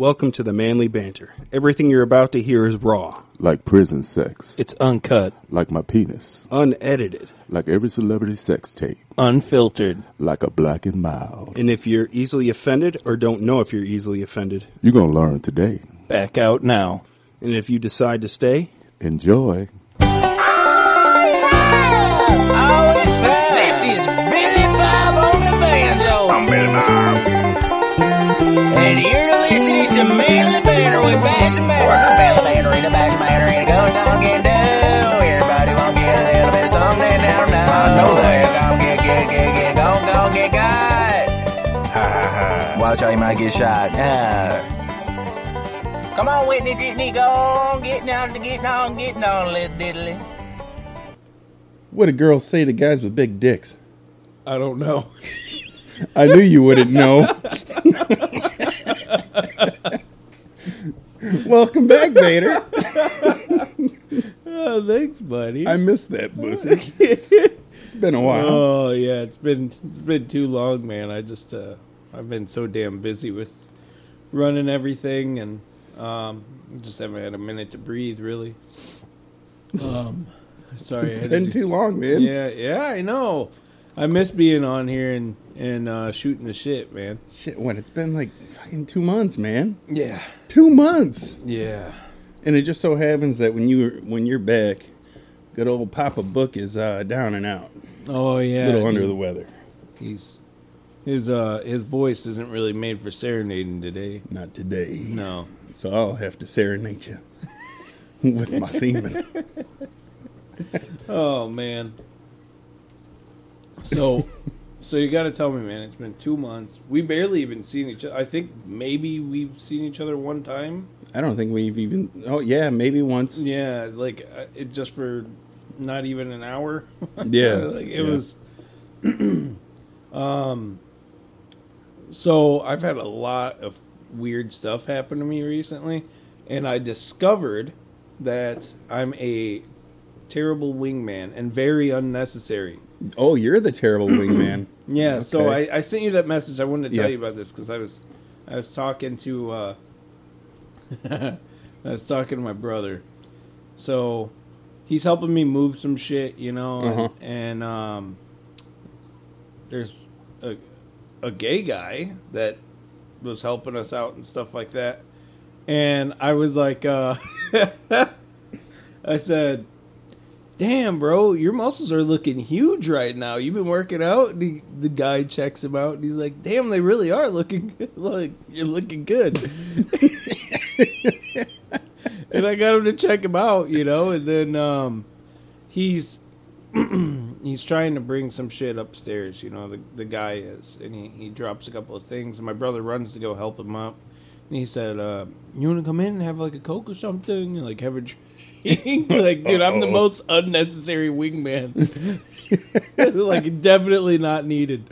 Welcome to the Manly Banter. Everything you're about to hear is raw, like prison sex, It's uncut, like my penis, unedited, like every celebrity sex tape, unfiltered. like a black and mild. and if you're easily offended or don't know if you're easily offended, You're gonna learn today. Back out now. and if you decide to stay, Enjoy. This is Billy Bob on the banjo. I'm Billy Bob. And you're listening to Manly Banter with Bass and Banner. Manly Banter in the Bass and Banner and it goes on get down. Everybody won't get a little bit something down now. I know that. Go get, get, get, get, go, go, get got. Ha ha ha. Watch how you might get shot. Ah. Come on, Whitney, Whitney, go on, getting on, getting on, getting on, little diddly. what do girls say to guys with big dicks? I don't know. I knew you wouldn't know. Welcome back, Bader. Oh, thanks, buddy. I missed that pussy. It's been a while. oh yeah, it's been it's been too long, man. I just uh, I've been so damn busy with running everything, and um, just haven't had a minute to breathe, really. Um, sorry, I it's had to been do- too long, man. Yeah, yeah, I know. I miss being on here and and uh, shooting the shit, man. Shit, what? It's been like fucking two months, man. Yeah, Two months. yeah. And it just so happens that when you when you're back, good old Papa Book is uh, down and out, Oh yeah, a little under he- the weather. He's his uh his voice isn't really made for serenading today. Not today. No. So I'll have to serenade you with my semen. Oh man. So so you got to tell me, man. It's been two months. We barely even seen each other. I think maybe we've seen each other one time. I don't think we've even. Oh yeah, maybe once. Yeah, like uh, it just for not even an hour. Yeah, like it yeah. was. um. So I've had a lot of weird stuff happen to me recently, and I discovered that I'm a terrible wingman and very unnecessary. Oh, you're the terrible wingman. Yeah, so I, I sent you that message. I wanted to tell Yeah. you about this because I was I was talking to uh, I was talking to my brother. So he's helping me move some shit, you know, Uh-huh. and, and um, there's a a gay guy that was helping us out and stuff like that. And I was like, uh, I said, damn, bro, your muscles are looking huge right now. You've been working out. He, the guy checks him out, and he's like, damn, they really are looking good. Like you're looking good. and I got him to check him out, you know, and then um, he's he's trying to bring some shit upstairs. You know, the the guy is, and he he drops a couple of things, and my brother runs to go help him up. And he said, uh, "You want to come in and have like a coke or something? Like have a drink?" like, dude, I'm the most unnecessary wingman. like, definitely not needed.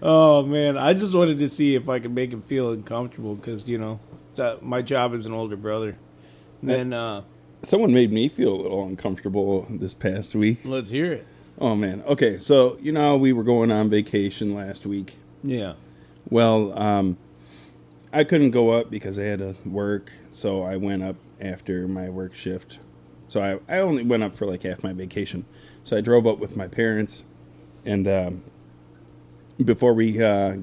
Oh man, I just wanted to see if I could make him feel uncomfortable because you know it's, uh, my job as an older brother. And then uh, Someone made me feel a little uncomfortable this past week. let's hear it. Oh man. Okay, so you know we were going on vacation last week. Yeah. Well, um, I couldn't go up because I had to work, so I went up after my work shift. So I, I only went up for like half my vacation. So I drove up with my parents, and um, before we uh,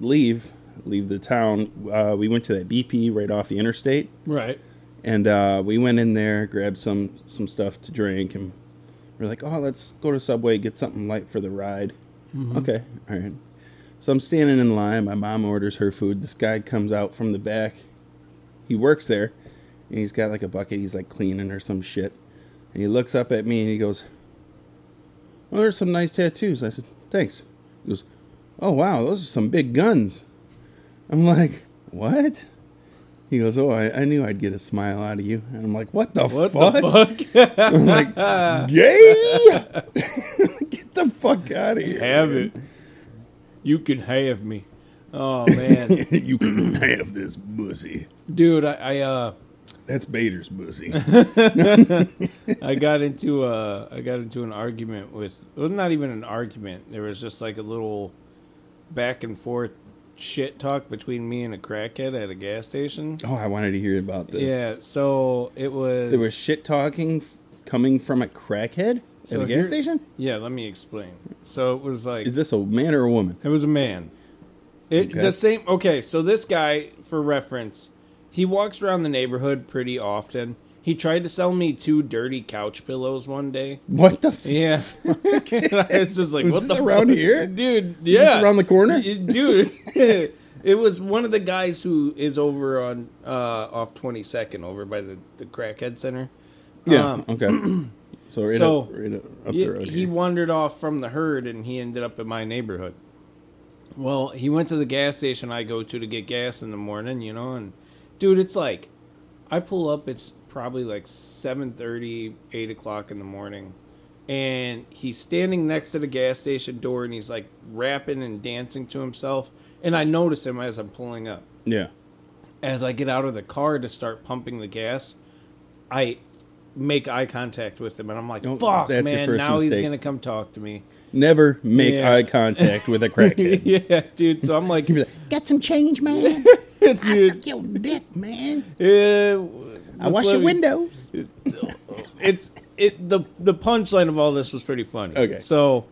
leave leave the town, uh, we went to that BP right off the interstate, Right. and uh, we went in there, grabbed some some stuff to drink, and we're like, oh, let's go to Subway, get something light for the ride. Okay, all right. So I'm standing in line. My mom orders her food. This guy comes out from the back. He works there, and he's got like a bucket. He's like cleaning or some shit. And he looks up at me and he goes, Well, there's some nice tattoos." I said, "Thanks." He goes, "Oh wow, those are some big guns." I'm like, "What?" He goes, "Oh, I, I knew I'd get a smile out of you." And I'm like, "What the What fuck?" the fuck? I'm like, "Gay? get the fuck out of here!" have man. it. You can have me. Oh man, you can have this pussy. dude, I, I uh, That's Bader's pussy. I got into uh, I got into an argument with. Well, not even an argument. There was just like a little back and forth shit talk between me and a crackhead at a gas station. Oh, I wanted to hear about this. Yeah, so it was There was shit talking f- coming from a crackhead So at a gas station? Yeah, let me explain. So it was like Is this a man or a woman? It was a man. It Okay. the same. Okay, so this guy, for reference, he walks around the neighborhood pretty often. He tried to sell me two dirty couch pillows one day. What the f- Yeah, it's just like Was what the around fuck? here? dude? Yeah, around the corner? Dude. it was one of the guys who is over on uh, off Twenty Second, over by the the Crackhead Center. Yeah. Um, okay. So right, so, up, right up, up he, the road. he here. wandered off from the herd and he ended up in my neighborhood. Well, he went to the gas station I go to to get gas in the morning, you know, and dude, it's like I pull up, it's probably like 7.30, 8 o'clock in the morning, and he's standing next to the gas station door and he's like rapping and dancing to himself, and I notice him as I'm pulling up yeah. as I get out of the car to start pumping the gas, I make eye contact with him, and I'm like, Oh, "Fuck, that's your man! first Now he's gonna come talk to me." Never make Yeah. eye contact with a crackhead. yeah, dude. So I'm like, You'd like, Got some change, man. I dude, suck your dick, man. uh, I wash your me- windows. It's it. The the punchline of all this was pretty funny. Okay. so.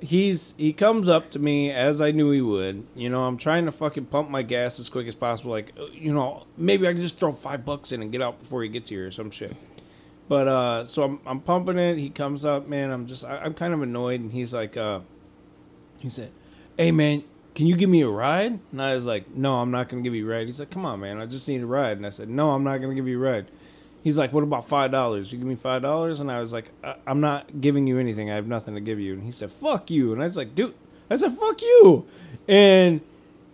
He's he comes up to me as I knew he would. You know, I'm trying to fucking pump my gas as quick as possible. Like, uh, you know, maybe I can just throw five bucks in and get out before he gets here or some shit. But uh, so I'm I'm pumping it. He comes up, man. I'm just I, I'm kind of annoyed, and he's like, uh, he said, "Hey man, can you give me a ride?" And I was like, "No, I'm not gonna give you a ride." He's like, "Come on, man, I just need a ride." And I said, "No, I'm not gonna give you a ride." He's like, "What about five dollars? You give me five dollars?" And I was like, I- "I'm not giving you anything. I have nothing to give you." And he said, "Fuck you." And I was like, "Dude," I said, "Fuck you." And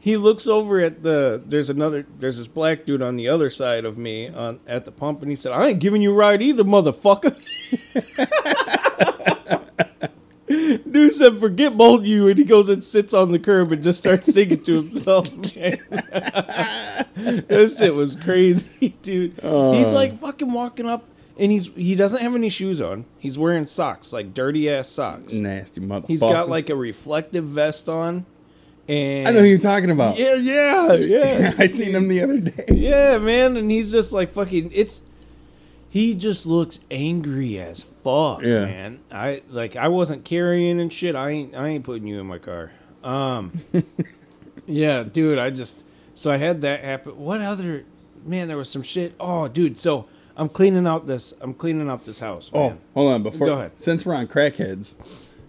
he looks over at the there's another there's this black dude on the other side of me on at the pump and he said i ain't giving you a ride either motherfucker dude said forget both you and he goes and sits on the curb and just starts singing to himself man. this shit was crazy dude he's like uh. fucking walking up and he's he doesn't have any shoes on he's wearing socks like dirty ass socks Nasty motherfucker. he's got like a reflective vest on and I know who you're talking about. yeah, yeah, yeah, I seen him the other day. yeah, man. And he's just like fucking. It's he just looks angry as fuck, Yeah. man. I like I wasn't carrying and shit. I ain't I ain't putting you in my car. Um, yeah, dude. I just so I had that happen. What other man? There was some shit. Oh, dude. So I'm cleaning out this. I'm cleaning up this house. Oh, hold on. Before, Go ahead. since we're on crackheads,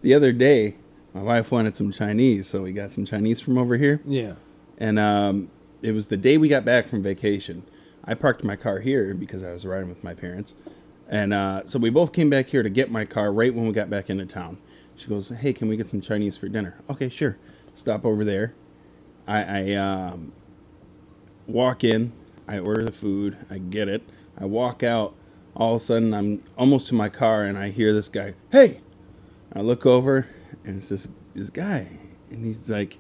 the other day, my wife wanted some Chinese, so we got some Chinese from over here. yeah. And um, it was the day we got back from vacation. I parked my car here because I was riding with my parents. And uh, so we both came back here to get my car right when we got back into town. She goes, Hey, can we get some Chinese for dinner? Okay, sure. Stop over there. I, I um, walk in, I order the food, I get it. I walk out. All of a sudden, I'm almost to my car, and I hear this guy, Hey! I look over, and it's this, this guy. And he's like,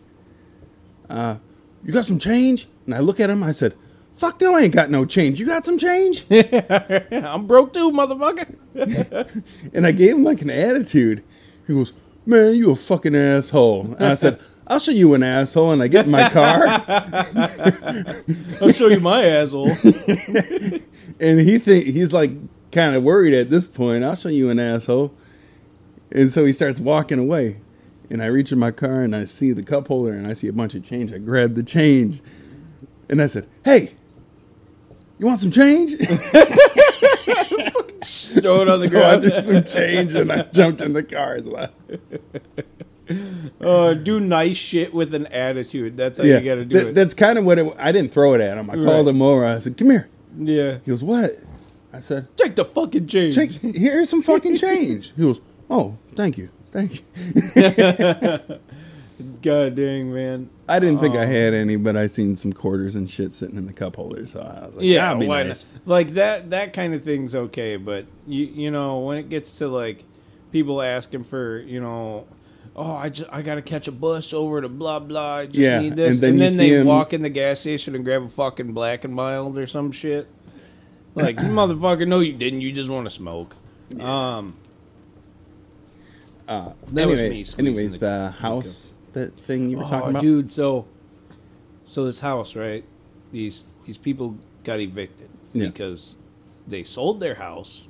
uh, you got some change? And I look at him, I said, fuck no, I ain't got no change. You got some change? I'm broke too, motherfucker. and I gave him like an attitude. He goes, man, you a fucking asshole. And I said, I'll show you an asshole. And I get in my car, I'll show you my asshole. and he think he's like kind of worried at this point. I'll show you an asshole. And so he starts walking away. And I reach in my car and I see the cup holder and I see a bunch of change. I grab the change. And I said, Hey, you want some change? Throw it on the So I ground. threw some change and I jumped in the car and left. Uh, do nice shit with an attitude. That's how Yeah, you got to do that- it. that's kind of what it. I didn't throw it at him. I Right. called him over. I said, "Come here." yeah. He goes, "What?" I said, Take the fucking change. "Take here's some fucking change." He goes, "Oh, thank you, thank you." God dang, man. I didn't think I had any, but I seen some quarters and shit sitting in the cup holder, so I was like, Yeah, be nice." not? Like that. That kind of thing's okay, but you you know when it gets to like people asking for you know. Oh, I just I gotta catch a bus over to blah blah. I just Yeah, need this, and then and then see they 'em- walk in the gas station and grab a fucking black and mild or some shit. Like motherfucker, no, you didn't. You just want to smoke. Um, that was Anyway, anyways, the- the, house that thing you were oh, talking about. dude. So So this house, right? These these people got evicted Yeah. because they sold their house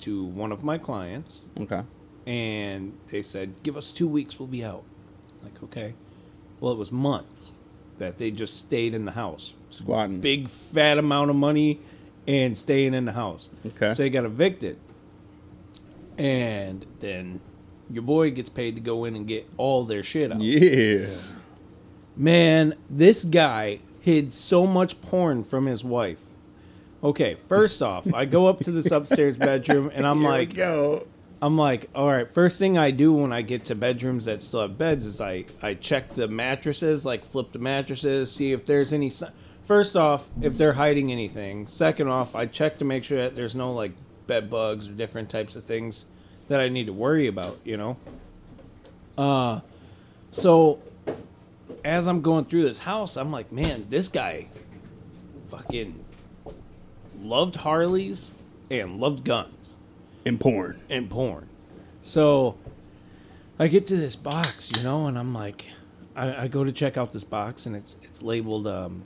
to one of my clients Okay. and they said, "Give us 2 weeks, we'll be out." Like, okay. Well, it was months that they just stayed in the house. Squatting. Big fat amount of money and staying in the house. Okay. So they got evicted. And then your boy gets paid to go in and get all their shit out. Yeah. Man, this guy hid so much porn from his wife. Okay, first off, I go up to this upstairs bedroom and I'm Here like, go. I'm like, all right. First thing I do when I get to bedrooms that still have beds is I I check the mattresses, like flip the mattresses, see if there's any. First off, if they're hiding anything. Second off, I check to make sure that there's no like bed bugs or different types of things that I need to worry about. You know. Uh, so as I'm going through this house, I'm like, man, this guy, fucking, loved Harleys and loved guns And porn. and porn. So I get to this box, you know, and I'm like, I, I go to check out this box, and it's it's labeled um,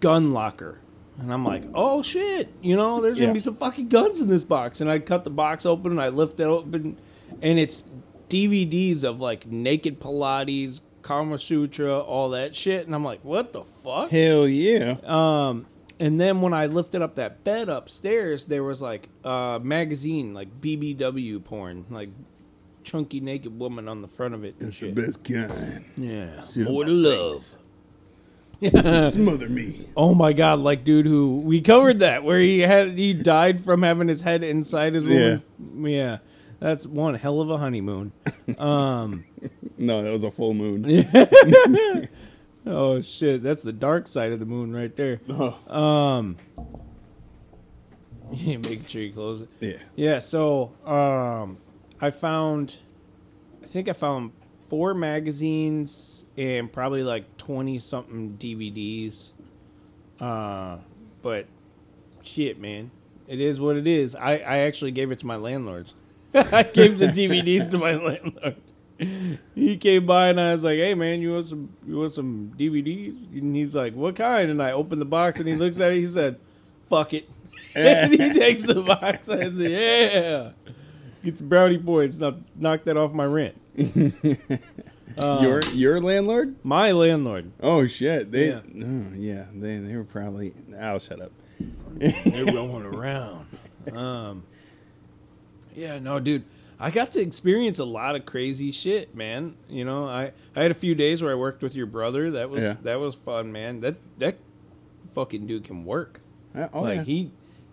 gun locker, and I'm like, oh shit, you know, there's Yeah. gonna be some fucking guns in this box, and I cut the box open and I lift it open, and it's DVDs of like naked Pilates, Kama Sutra, all that shit, and I'm like, what the fuck? Hell yeah. Um, and then when I lifted up that bed upstairs, there was like a magazine, like BBW porn, like chunky naked woman on the front of it. And It's the best kind. Yeah, Sit on more to love. face. Smother me. Oh my god, like dude, who we covered that where he had he died from having his head inside his Yeah. woman's. Yeah, that's one hell of a honeymoon. Um No, that was a full moon. Oh shit, that's the dark side of the moon right there. Oh, Making sure you close it. yeah. Yeah, so um, I found, I think I found four magazines and probably like twenty something DVDs. Uh, but shit, man, it is what it is. I I actually gave it to my landlords. I gave the DVDs to my landlord. He came by and I was like, "Hey man, you want some you want some DVDs?" And he's like, "What kind?" And I opened the box and he looks at it. He said, "Fuck it." and he takes the box. I said, "Yeah." Gets brownie points. Now knock that off my rent. Your your landlord? My landlord. Oh shit. They Yeah. oh yeah. They they were probably I'll shut up. They're rolling around. Um, yeah, no, dude. I got to experience a lot of crazy shit, man. You know, I, I had a few days where I worked with your brother. That was Yeah. that was fun, man. That that fucking dude can work. Uh, Oh, like yeah. he,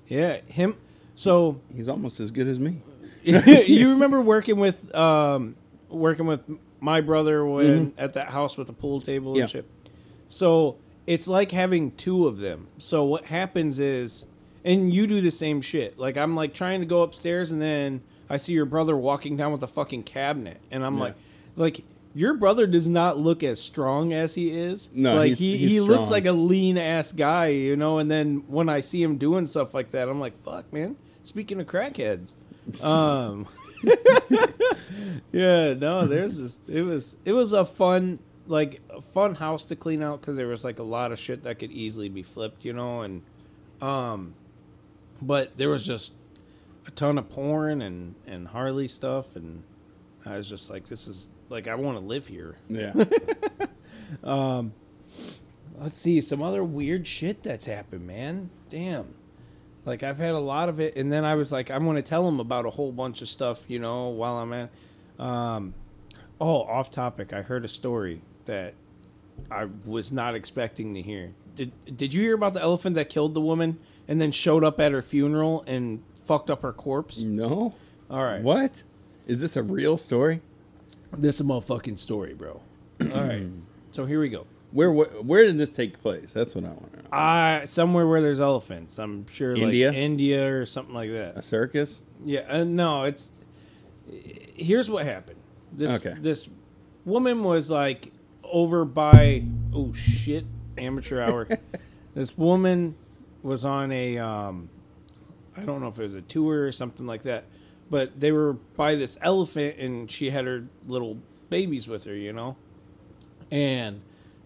yeah, him. So He's almost as good as me. you remember working with um working with my brother when at that house with a pool table Mm-hmm. Yeah. and shit. So it's like having two of them. So what happens is and you do the same shit. Like I'm like trying to go upstairs and then I see your brother walking down with a fucking cabinet and I'm Yeah. like like your brother does not look as strong as he is. No, like he's- he, he's he looks like a lean ass guy, you know. And then when I see him doing stuff like that, I'm like, "Fuck, man!" Speaking of crackheads, um, yeah, no, there's this. It was it was a fun like a fun house to clean out because there was like a lot of shit that could easily be flipped, you know, and um, but there was just a ton of porn and and Harley stuff, and I was just like, this is like I want to live here. Yeah. Um, let's see some other weird shit that's happened, man. Damn. Like I've had a lot of it, and then I was like, I'm going to tell him about a whole bunch of stuff, you know, while I'm at. Um, oh, off topic. I heard a story that I was not expecting to hear. Did Did you hear about the elephant that killed the woman and then showed up at her funeral and fucked up her corpse? no. All right, What? Is this a real story? this is a motherfucking story, bro. All right, so here we go. Where wh- where did this take place? That's what I want to know. Uh, somewhere where there's elephants. I'm sure India? like India or something like that. A circus? Yeah, uh, no, it's here's what happened. This Okay. this woman was like over by oh shit, amateur hour. this woman was on a um I don't know if it was a tour or something like that, but they were by this elephant and she had her little babies with her, you know. And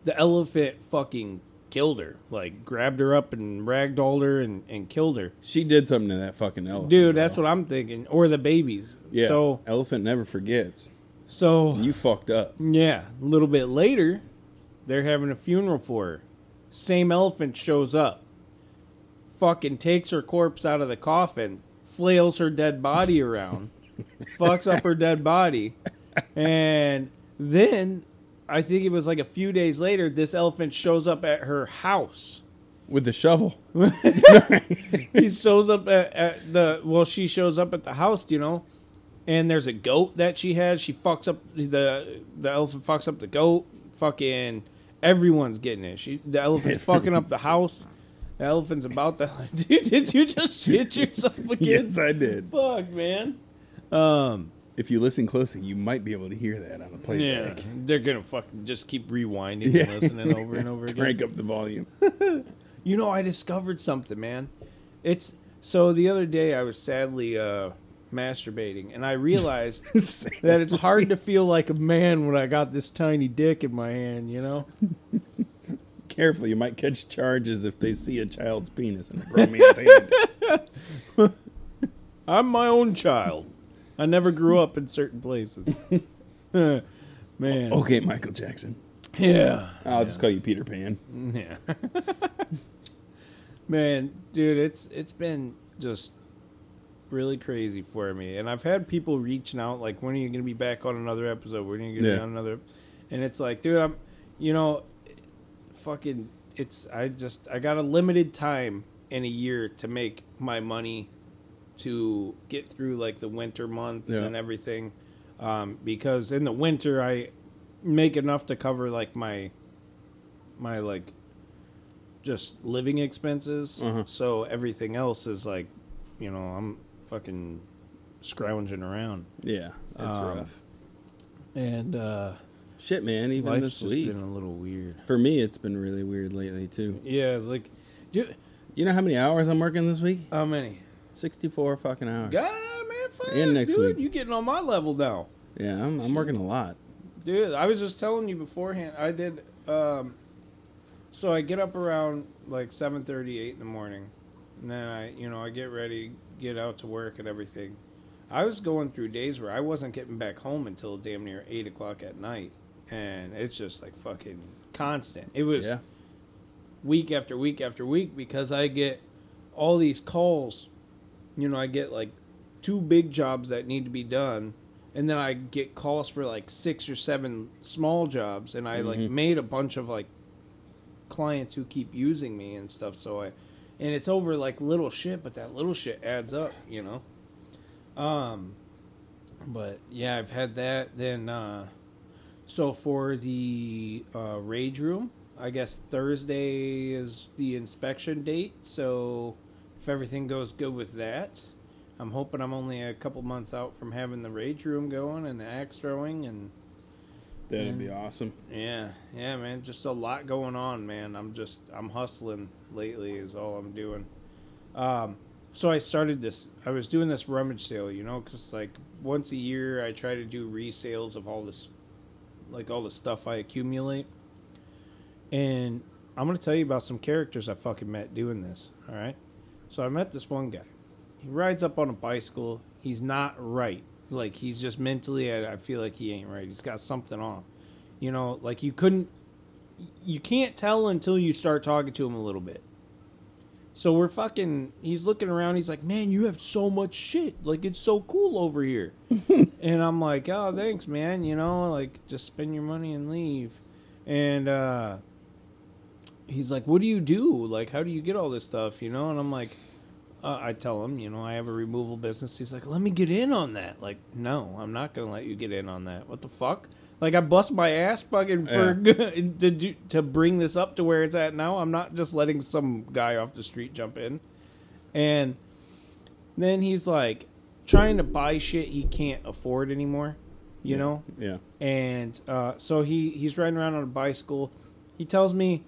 the elephant fucking killed her. Like grabbed her up and ragdolled her and, and killed her. She did something to that fucking elephant. Dude, that's what I'm thinking. Or the babies. Yeah. So elephant never forgets. so You fucked up. yeah, a little bit later, they're having a funeral for her. Same elephant shows up. Fucking takes her corpse out of the coffin, flails her dead body around, fucks up her dead body, and then I think it was like a few days later, this elephant shows up at her house. With the shovel. he shows up at, at the well she shows up at the house you know and there's a goat that she has she fucks up the the elephant fucks up the goat fucking everyone's getting it she the elephant's fucking up the house the elephant's about to dude did you just shit yourself again Yes, I did. fuck man um If you listen closely, you might be able to hear that on the playback. yeah they're gonna fucking just keep rewinding Yeah. and listening over and over again Crank up the volume. You know, I discovered something, man. It's so the other day I was sadly uh, masturbating, and I realized that it's hard to feel like a man when I got this tiny dick in my hand. You know, Careful, you might catch charges if they see a child's penis in a grown man's hand. I'm my own child. I never grew up in certain places. man, Okay, Michael Jackson. yeah, I'll just call you Peter Pan. yeah. man, dude, it's it's been just really crazy for me, and I've had people reaching out like, "When are you going to be back on another episode? When are you going to Yeah. be on another?" And it's like, dude, I'm, you know, fucking, it's I just I got a limited time in a year to make my money to get through like the winter months Yeah. and everything, um, because in the winter I make enough to cover like my my like just living expenses. Uh-huh. So everything else is like, you know, I'm fucking scrounging around. Yeah, that's Um, rough. And uh Shit, man. Even this week, been a little weird. for me, it's been really weird lately too. Yeah, like dude, You know how many hours I'm working this week? how many? Sixty-four fucking hours. God man, fuck, And next dude, week. you getting on my level now. Yeah, I'm, I'm working a lot. Dude, I was just telling you beforehand. I did. Um, so I get up around like seven thirty, eight in the morning, and then I, you know, I get ready, get out to work and everything. I was going through days where I wasn't getting back home until damn near eight o'clock at night, and it's just like fucking constant. It was Yeah. week after week after week because I get all these calls. You know, I get like two big jobs that need to be done, and then I get calls for like six or seven small jobs, and I like made a bunch of like clients who keep using me and stuff. So I, and it's over like little shit, but that little shit adds up, you know. Um, but yeah, I've had that. Then, uh, so for the uh, rage room, I guess Thursday is the inspection date. So if everything goes good with that, I'm hoping I'm only a couple months out from having the rage room going and the axe throwing and That'd be awesome. yeah, yeah, man. Just a lot going on, man. I'm just I'm hustling lately is all I'm doing. Um, so I started this. I was doing this rummage sale, you know, because like once a year I try to do resales of all this, like all the stuff I accumulate. And I'm gonna tell you about some characters I fucking met doing this. All right. So I met this one guy. He rides up on a bicycle. He's not right. Like he's just mentally. I, I feel like he ain't right. He's got something off. You know, like you couldn't. You can't tell until you start talking to him a little bit. So we're fucking. He's looking around. He's like, "Man, you have so much shit. Like it's so cool over here." and I'm like, "Oh, thanks, man. You know, like just spend your money and leave." And uh he's like, "What do you do? Like, how do you get all this stuff?" You know, and I'm like, uh, I tell him, you know, I have a removal business. He's like, "Let me get in on that." Like, no, I'm not gonna let you get in on that. What the fuck? Like, I bust my ass fucking for to do, to bring this up to where it's at now. I'm not just letting some guy off the street jump in. And then he's like trying to buy shit he can't afford anymore. You know, Yeah. and uh, so he he's riding around on a bicycle. He tells me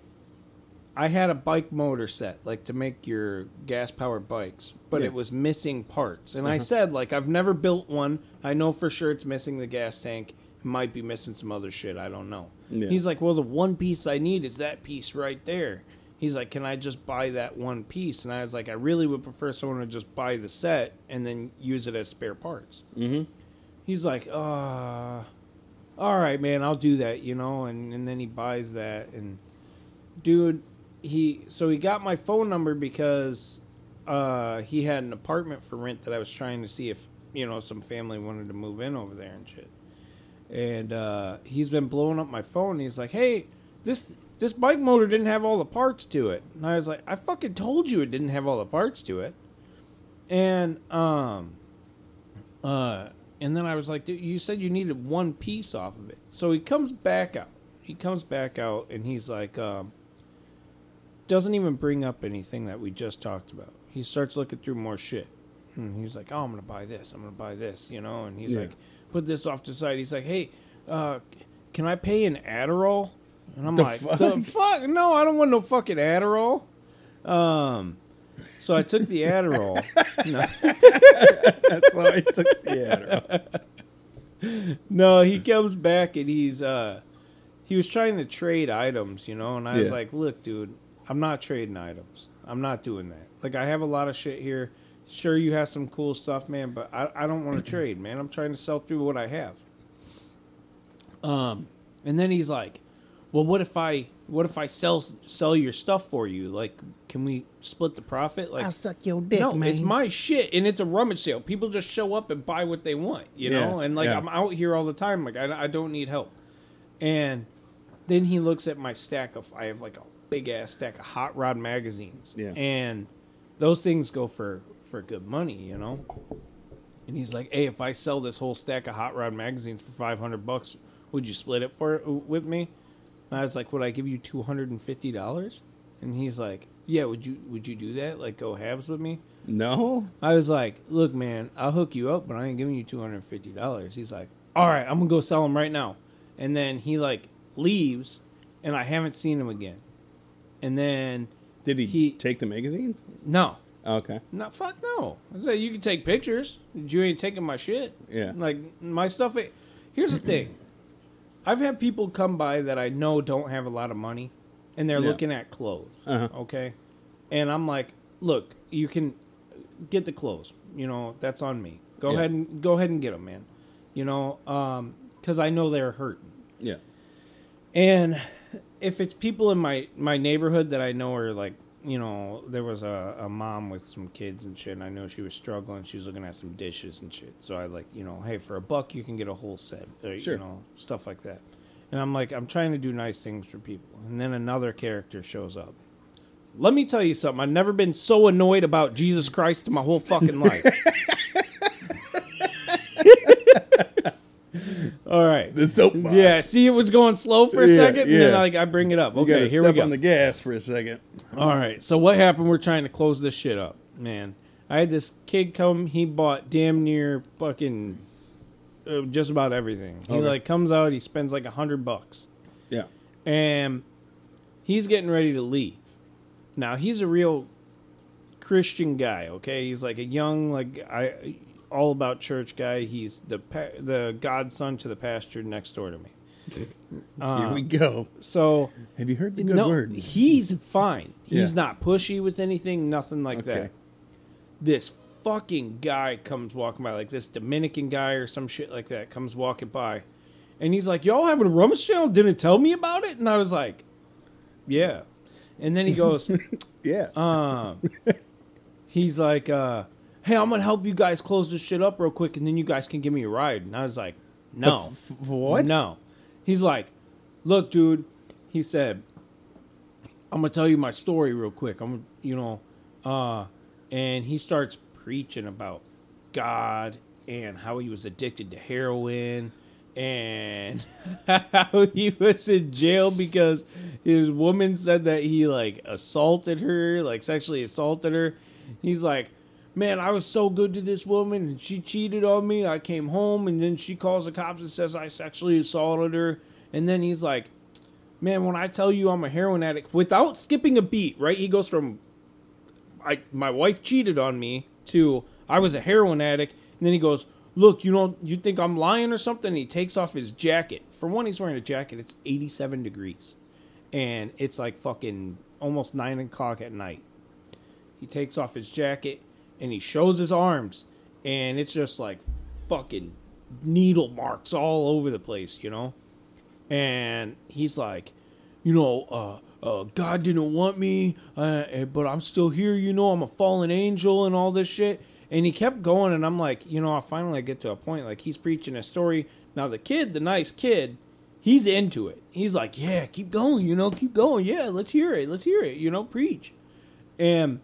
I had a bike motor set like to make your gas powered bikes, but Yeah. it was missing parts. And I said like I've never built one. I know for sure it's missing the gas tank It Might be missing some other shit. I don't know. Yeah. He's like, well, the one piece I need is that piece right there. He's like, can I just buy that one piece? And I was like, I really would prefer someone to just buy the set and then use it as spare parts. Mm-hmm. He's like, uh, all right, man, I'll do that, you know. And and then he buys that, and dude, he so he got my phone number because uh, he had an apartment for rent that I was trying to see if you know some family wanted to move in over there and shit. And uh, he's been blowing up my phone. He's like, "Hey, this this bike motor didn't have all the parts to it." And I was like, "I fucking told you it didn't have all the parts to it." And um, uh, and then I was like, "Dude, you said you needed one piece off of it." So he comes back out. He comes back out, and he's like, um, doesn't even bring up anything that we just talked about. He starts looking through more shit. And he's like, "Oh, I'm gonna buy this. I'm gonna buy this," you know. And he's Yeah. like, "Put this off to side." He's like, "Hey, uh, can I pay an Adderall?" And I'm The like, fuck? "The fuck? No, I don't want no fucking Adderall." Um, so I took the Adderall. no, That's why I took the Adderall. no, he comes back and he's uh, he was trying to trade items, you know. And I was like, "Look, dude, I'm not trading items. I'm not doing that. Like, I have a lot of shit here." Sure, you have some cool stuff, man, but I, I don't want to trade, man. I'm trying to sell through what I have. Um, and then he's like, "Well, what if I what if I sell sell your stuff for you? Like, can we split the profit?" Like, I'll suck your dick, no, man. it's my shit, and it's a rummage sale. People just show up and buy what they want, you know. And like, yeah. I'm out here all the time. Like, I, I don't need help. And then he looks at my stack of. I have like a big ass stack of hot rod magazines. Yeah. And those things go for for good money, you know. And he's like, "Hey, if I sell this whole stack of hot rod magazines for five hundred bucks, would you split it for uh, with me?" And I was like, "Would I give you two hundred and fifty dollars?" And he's like, "Yeah, would you would you do that? Like go halves with me?" No, I was like, "Look, man, I'll hook you up, but I ain't giving you two hundred and fifty dollars." He's like, "All right, I'm gonna go sell them right now." And then he like leaves, and I haven't seen him again. And then did he, He- take the magazines? no, Okay, no, fuck no. I said you can take pictures. You ain't taking my shit. Yeah. Like my stuff. ain't- Here's the thing. I've had people come by that I know don't have a lot of money, and they're Yeah. looking at clothes. Uh-huh. Okay, and I'm like, look, you can get the clothes. You know that's on me. Go Yeah. ahead and go ahead and get them, man. You know, because I know they're hurting. yeah, And if it's people in my my neighborhood that I know are like, you know, there was a, a mom with some kids and shit, and I know she was struggling. She was looking at some dishes and shit. So I like, you know, hey, for a buck you can get a whole set, uh, or, Sure. you know, stuff like that. And I'm like, I'm trying to do nice things for people. And then another character shows up. Let me tell you something. I've never been so annoyed about Jesus Christ in my whole fucking life. All right. the soapbox. Yeah, see, it was going slow for a Yeah, second, and then yeah. like I bring it up. you Okay, here step we go. on the gas for a second. All right, so what happened? We're trying to close this shit up, man. I had this kid come. He bought damn near fucking uh, just about everything. He Okay. like comes out. He spends like a hundred bucks, Yeah, and he's getting ready to leave. Now he's a real Christian guy. Okay, he's like a young like I all about church guy. He's the pa- the godson to the pastor next door to me. here we go. So Have you heard the good no, word? he's fine. He's Yeah. not pushy with anything, nothing like Okay. that. This fucking guy comes walking by, like this Dominican guy or some shit like that, comes walking by, and he's like, "Y'all having a rummage sale? Didn't tell me about it." And I was like, "Yeah." And then he goes, Yeah, um, he's like, uh, "Hey, I'm gonna help you guys close this shit up real quick, and then you guys can give me a ride." And I was like, "No, f- what? No." He's like, "Look, dude," he said, "I'm gonna tell you my story real quick. I'm, you know," uh, and he starts preaching about God and how he was addicted to heroin and how he was in jail because his woman said that he like assaulted her, like sexually assaulted her. He's like, Man, I was so good to this woman and she cheated on me. I came home and then she calls the cops and says I sexually assaulted her. And then he's like, Man, when I tell you I'm a heroin addict, without skipping a beat, right? He goes from I my wife cheated on me to I was a heroin addict, and then he goes, look, you know, you think I'm lying or something? And he takes off his jacket. For one, he's wearing a jacket. It's 87 degrees, and it's like fucking almost nine o'clock at night. He takes off his jacket and he shows his arms, and it's just like fucking needle marks all over the place, you know. And he's like, you know, uh, uh, God didn't want me, uh, eh, but I'm still here. You know, I'm a fallen angel and all this shit. And he kept going, and I'm like, you know, I finally get to a point like he's preaching a story. Now the kid, the nice kid, he's into it. He's like, yeah, keep going, you know, keep going. Yeah, let's hear it. Let's hear it. You know, preach. And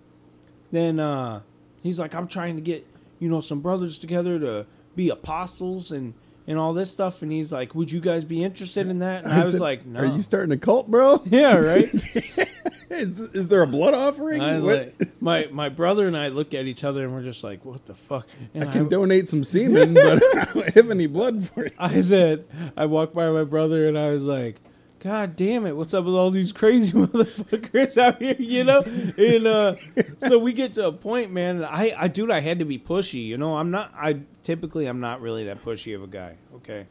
then uh, he's like, I'm trying to get you know some brothers together to be apostles and and all this stuff. And he's like, would you guys be interested in that? And I, was said, like, no. Are you starting a cult, bro? yeah, right. is, is there a blood offering? I like, my my brother and I look at each other and we're just like, what the fuck? And I can donate some semen, but I don't have any blood for you. I said, I walked by my brother and I was like, God damn it, what's up with all these crazy motherfuckers out here, you know? And uh, so we get to a point, man. I, I, dude, I had to be pushy, you know? I'm not, I typically, I'm not really that pushy of a guy, okay?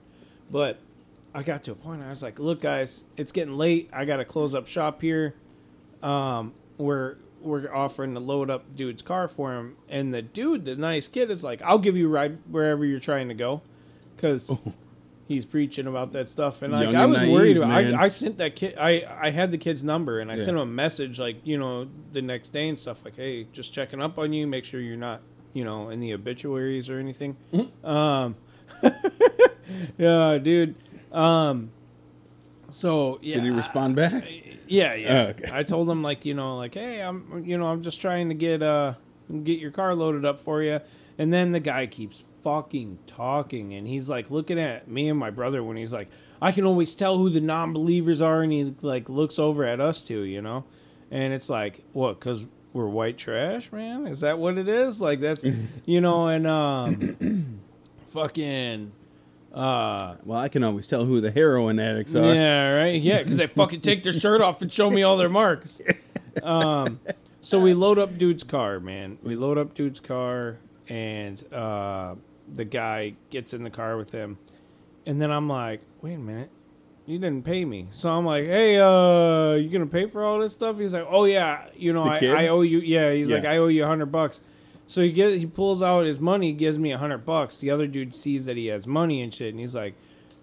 But I got to a point, I was like, look, guys, it's getting late. I got to close up shop here. Um, we're, we're offering to load up dude's car for him. And the dude, the nice kid, is like, I'll give you a ride wherever you're trying to go. Because he's preaching about that stuff, and like Young I was naive, worried. About. I I sent that kid. I I had the kid's number, and I Yeah. sent him a message like you know the next day and stuff like, hey, just checking up on you, make sure you're not you know in the obituaries or anything. Mm-hmm. Um, yeah, dude. Um, so yeah, Did he respond back? yeah, yeah. Oh, okay. I told him like you know like hey I'm you know I'm just trying to get uh get your car loaded up for you, and then the guy keeps fucking talking, and he's like looking at me and my brother when he's like I can always tell who the non-believers are, and he like looks over at us too, you know, and it's like what because we're white trash, man? Is that what it is? Like that's you know and um fucking. Uh, Well, I can always tell who the heroin addicts are. yeah, right. Yeah, because they fucking take their shirt off and show me all their marks. Um, so we load up dude's car, man. We load up dude's car, and uh, the guy gets in the car with him, and then I'm like, wait a minute. You didn't pay me, so I'm like, "Hey, uh, you gonna pay for all this stuff?" He's like, "Oh yeah, you know, I. I owe you." Yeah, he's like, "I owe you a hundred bucks." So he gets, he pulls out his money, gives me a hundred bucks. The other dude sees that he has money and shit, and he's like,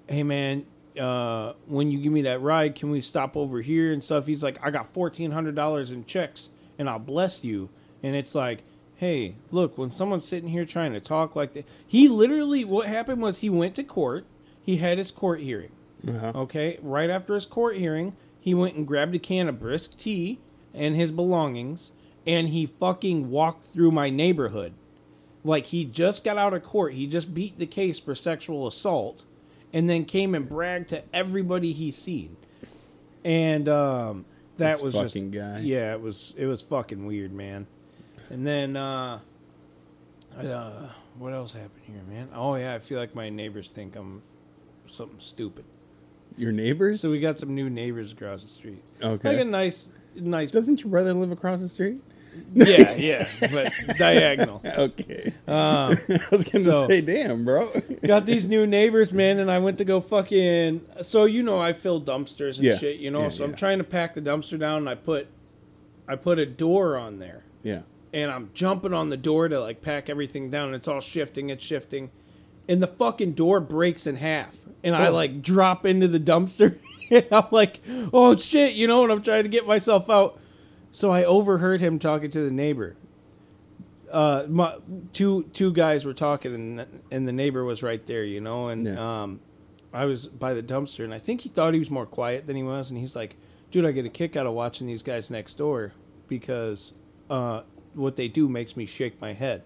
"Hey man, uh, when you give me that ride, can we stop over here and stuff?" He's like, "I got fourteen hundred dollars in checks, and I'll bless you." And it's like, "Hey, look, when someone's sitting here trying to talk like that, he literally what happened was he went to court. He had his court hearing. Uh-huh. Okay, right after his court hearing, he went and grabbed a can of brisk tea and his belongings, and he fucking walked through my neighborhood. Like he just got out of court. He just beat the case for sexual assault, and then came and bragged to everybody he's seen. And um, that This was just fucking guy. yeah, it was it was fucking weird, man. And then uh, uh, what else happened here, man? Oh yeah, I feel like my neighbors think I'm something stupid. Your neighbors? So we got some new neighbors across the street. okay. Like a nice, nice. Doesn't your brother live across the street? yeah, yeah, but diagonal. Okay. Um, I was going to So- say, damn, bro. got these new neighbors, man, and I went to go fucking. So you know, I fill dumpsters and Yeah. shit, you know. Yeah, so I'm trying to pack the dumpster down, and I put, I put a door on there, yeah. And I'm jumping on the door to like pack everything down. And it's all shifting, it's shifting, and the fucking door breaks in half, and I Oh. like drop into the dumpster, and I'm like, oh shit, you know, and I'm trying to get myself out. So I overheard him talking to the neighbor. Uh, my, two two guys were talking, and and the neighbor was right there, you know, and Yeah. um, I was by the dumpster, and I think he thought he was more quiet than he was, and he's like, "Dude, I get a kick out of watching these guys next door because uh, what they do makes me shake my head."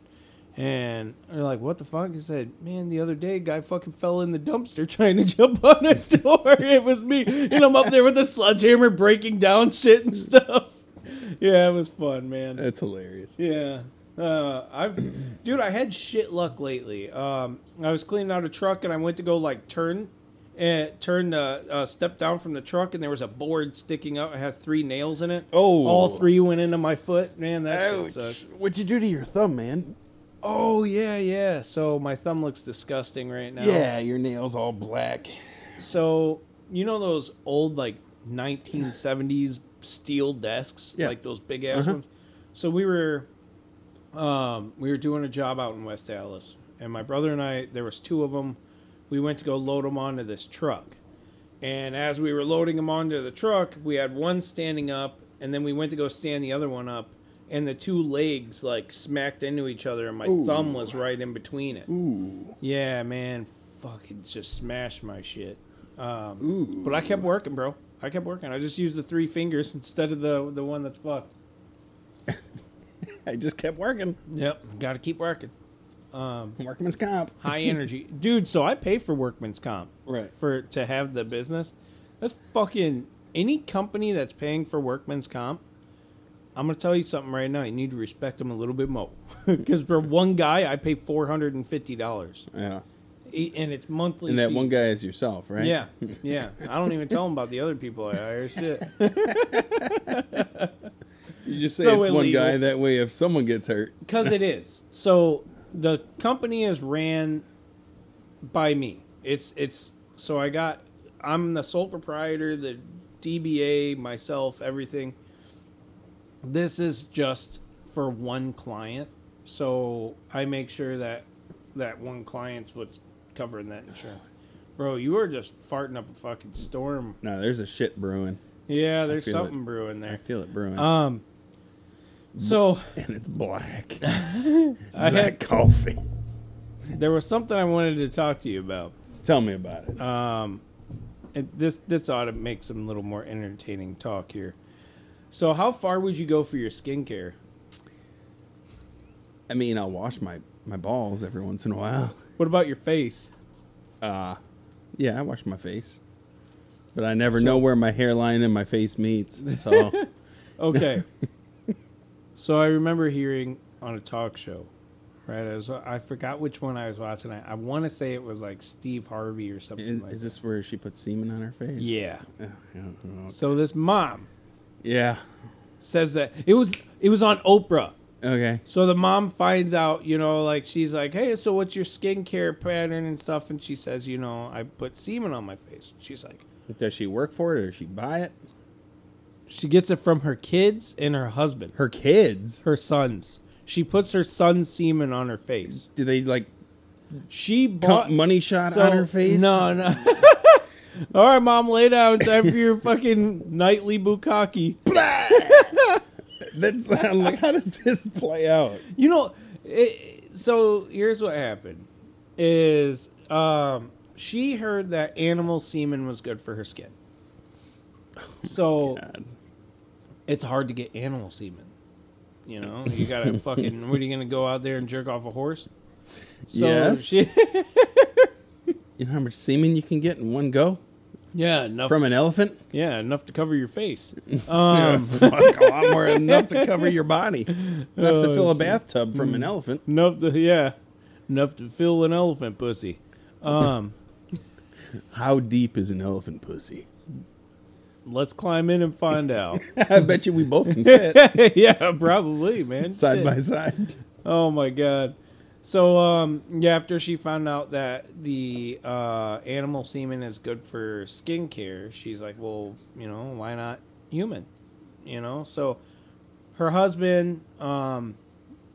And they're like, "What the fuck?" He said, "Man, the other day, a guy fucking fell in the dumpster trying to jump on a door. it was me, and I'm up there with a sledgehammer breaking down shit and stuff." Yeah, it was fun, man. That's hilarious. Yeah. Uh, I've, dude, I had shit luck lately. Um, I was cleaning out a truck and I went to go like turn, and turned uh, uh, step down from the truck and there was a board sticking up. I had three nails in it. Oh. all three went into my foot. Man, that sucks. What'd you do to your thumb, man? Oh yeah, yeah. So my thumb looks disgusting right now. Yeah, your nails all black. So you know those old like 1970s steel desks, Yeah. like those big ass Uh-huh. ones. So we were, um, we were doing a job out in West Dallas, and my brother and I, there was two of them. We went to go load them onto this truck, and as we were loading them onto the truck, we had one standing up, and then we went to go stand the other one up, and the two legs like smacked into each other, and my thumb was right in between it. Ooh. Yeah, man, fucking just smashed my shit. Um, but I kept working, bro. I kept working. I just used the three fingers instead of the the one that's fucked. I just kept working. Yep, got to keep working. Um, workman's comp. High energy, dude. So I pay for workman's comp, Right. For to have the business. That's fucking any company that's paying for workman's comp. I'm gonna tell you something right now. You need to respect them a little bit more, because for one guy, I pay four hundred and fifty dollars, Yeah. and it's monthly. And that fee. one guy is yourself, right? Yeah, yeah. I don't even tell them about the other people I hire. Shit. You just say So it's one guy. That way, if someone gets hurt, Because it is. So the company is ran by me. It's it's so I got I'm the sole proprietor, the DBA, myself, everything. This is just for one client. So I make sure that that one client's what's covering that insurance. Bro, you are just farting up a fucking storm. no, there's a shit brewing. Yeah, there's something it. brewing there. I feel it brewing, Um so and it's black. I black had coffee. there was something I wanted to talk to you about. Tell me about it. Um, it, this this ought to make some little more entertaining talk here. So, how far would you go for your skincare? I mean, I'll wash my my balls every once in a while. What about your face? Uh yeah, I wash my face, but I never So- know where my hairline and my face meets. So Okay. so I remember hearing on a talk show, right? I was I forgot which one I was watching. I, I want to say it was like Steve Harvey or something is, like. is this where she put semen on her face? Yeah. Okay. So this mom Yeah. says that it was it was on Oprah. Okay. So the mom finds out, you know, like she's like, "Hey, so what's your skincare pattern and stuff?" And she says, "You know, I put semen on my face." She's like, Does she work for it or does she buy it? She gets it from her kids and her husband, Her kids. her sons. She puts her son's semen on her face. Do they like She bought money shot so- on her face? No, no. All right, mom, lay down. Time for your fucking nightly bukkake. That sound like how does this play out? You know, it, so here's what happened: is um, she heard that animal semen was good for her skin. So God. It's hard to get animal semen. You know, you gotta fucking. What are you gonna go out there and jerk off a horse? So Yes. she, You know how much semen you can get in one go yeah, enough. from an elephant? yeah, enough to cover your face. Yeah, fuck, a lot more enough to cover your body. Enough to Oh, fill a bathtub from an elephant. enough to yeah, enough to fill an elephant pussy. Um, How deep is an elephant pussy? Let's climb in and find out. I bet you we both can fit yeah, probably, man. side Shit. by side. Oh my god. So um yeah, after she found out that the uh animal semen is good for skincare, she's like, Well, you know, why not human? You know? So her husband, um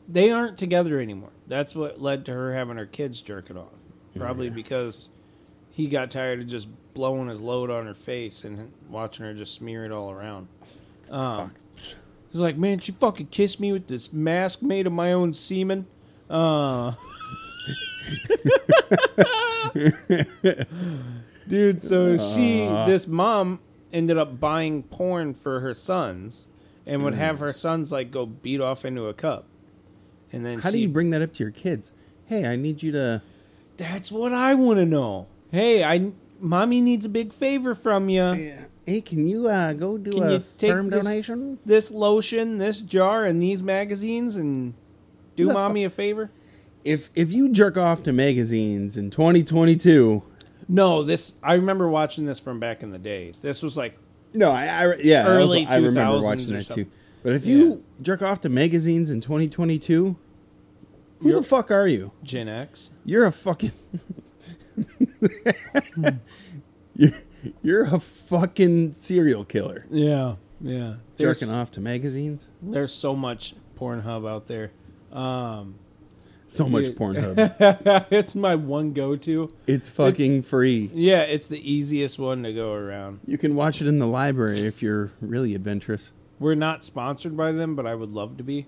they aren't together anymore. That's what led to her having her kids jerking off. Probably because he got tired of just blowing his load on her face and watching her just smear it all around. Um, He's like, man, she fucking kissed me with this mask made of my own semen. Uh, dude, so she, this mom, ended up buying porn for her sons, and would have her sons like go beat off into a cup. And then How do you bring that up to your kids? Hey, I need you to. That's what I want to know. Hey, I, mommy needs a big favor from you. Hey, can you uh, go do Can a you take sperm this- donation? This lotion, this jar, and these magazines, and do The mommy a favor. If if you jerk off to magazines in 2022, No, this I remember watching this from back in the day. This was like no, I, I yeah, Early I, also, I remember 2000s watching or that something. too. But if you jerk off to magazines in 2022, Who the fuck are you? Gen X. You're a fucking. you're, you're a fucking serial killer. Yeah, yeah. There's, Jerking off to magazines. there's so much Pornhub out there. Um, So much Yeah. Pornhub. it's my one go-to. It's fucking free. Yeah, it's the easiest one to go around. You can watch it in the library if you're really adventurous. We're not sponsored by them, but I would love to be.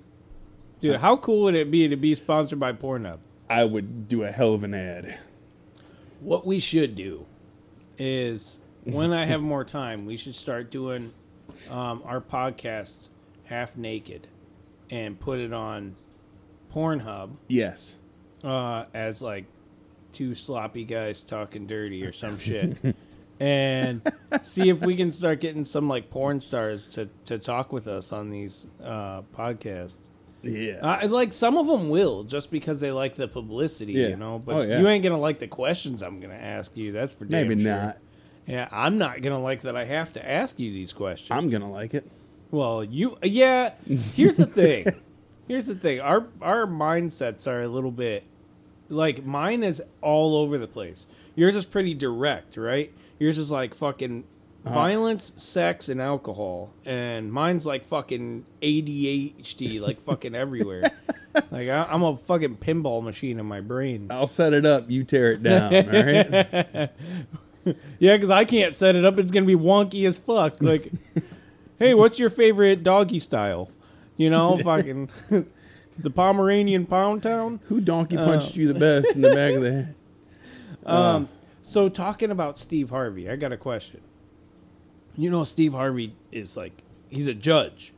Dude, how cool would it be to be sponsored by Pornhub? I would do a hell of an ad. What we should do is when I have more time, we should start doing um, our podcasts half naked and put it on Pornhub Yes. uh, as like two sloppy guys talking dirty or some shit. and see if we can start getting some like porn stars to, to talk with us on these uh, podcasts. Yeah. I like some of them will just because they like the publicity, Yeah. you know. But Oh, yeah. you ain't gonna like the questions I'm gonna ask you. That's for damn Maybe sure. not. Yeah, I'm not gonna like that. I have to ask you these questions. I'm gonna like it. Well, you yeah. Here's the thing. Here's the thing. Our our mindsets are a little bit like mine is all over the place. Yours is pretty direct, right? Yours is like fucking violence, sex, and alcohol, and mine's like fucking ADHD, like fucking everywhere. Like I, I'm a fucking pinball machine in my brain. I'll set it up. You tear it down. all right. Yeah, because I can't set it up. It's gonna be wonky as fuck. Like, hey, what's your favorite doggy style? You know, fucking the Pomeranian Pound Town. Who donkey Uh. punched you the best in the back of the head? Um, so talking about Steve Harvey, I got a question. You know, Steve Harvey is like he's a judge,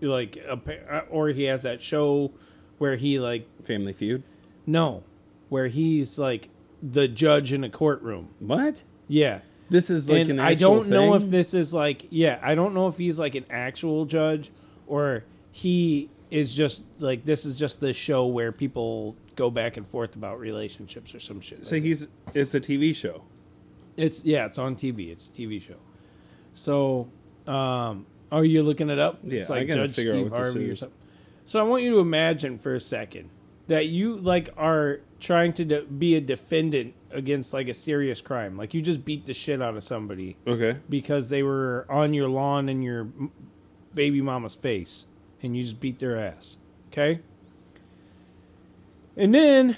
like a, uh, or he has that show where he like Family Feud. no, where he's like the judge in a courtroom. What? Yeah. This is like and an I don't know if this is like yeah, I don't know if he's like an actual judge or he is just like this is just the show where people go back and forth about relationships or some shit. So like he's. It's a TV show. It's yeah, it's on TV. It's a TV show. So, um, are you looking it up? Yeah, it's I like gotta Judge figure out what this Harvey or is. something. So I want you to imagine for a second that you like are trying to de- be a defendant against like a serious crime. Like you just beat the shit out of somebody Okay. because they were on your lawn in your m- baby mama's face and you just beat their ass. Okay? And then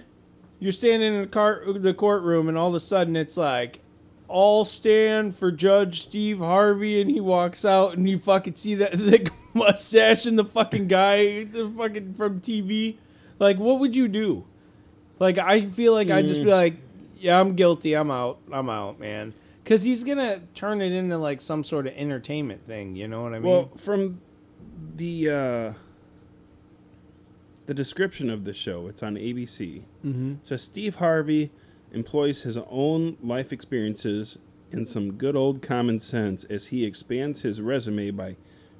you're standing in the, car- the courtroom and all of a sudden it's like, all stand for Judge Steve Harvey and he walks out and you fucking see that the mustache and the fucking guy the fucking from TV. Like what would you do? Like I feel like I'd just be like, yeah, I'm guilty. I'm out. I'm out, man. Cuz he's going to turn it into like some sort of entertainment thing, you know what I mean? Well, from the uh, the description of the show, it's on ABC. Mm-hmm. It says Steve Harvey employs his own life experiences and some good old common sense as he expands his resume by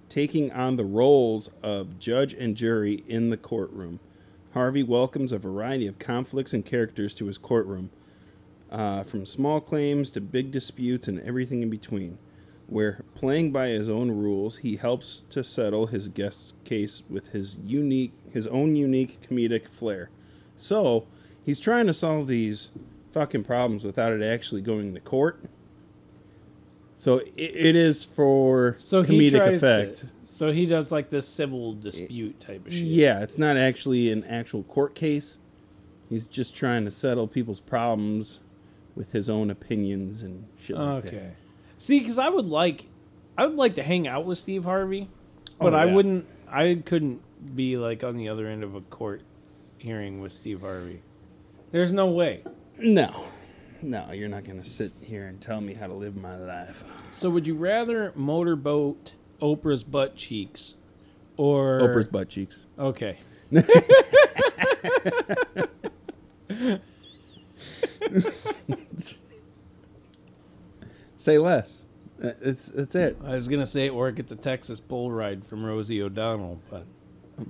taking on the roles of judge and jury in the courtroom. Harvey welcomes a variety of conflicts and characters to his courtroom, uh, from small claims to big disputes and everything in between. Where playing by his own rules, he helps to settle his guest's case with his unique, his own unique comedic flair. So he's trying to solve these fucking problems without it actually going to court. So it, it is for so comedic effect. To, so he does like this civil dispute type of shit. Yeah, it's not actually an actual court case. He's just trying to settle people's problems with his own opinions and shit like that. Okay. See, because I would like, I would like to hang out with Steve Harvey, oh, but Oh, I wouldn't. I couldn't be like on the other end of a court hearing with Steve Harvey. There's no way. No, no, you're not gonna sit here and tell me how to live my life. So, would you rather motorboat Oprah's butt cheeks, or Oprah's butt cheeks. Okay. Say less. Uh, It's that's it. I was gonna say or get the Texas bull ride from Rosie O'Donnell, but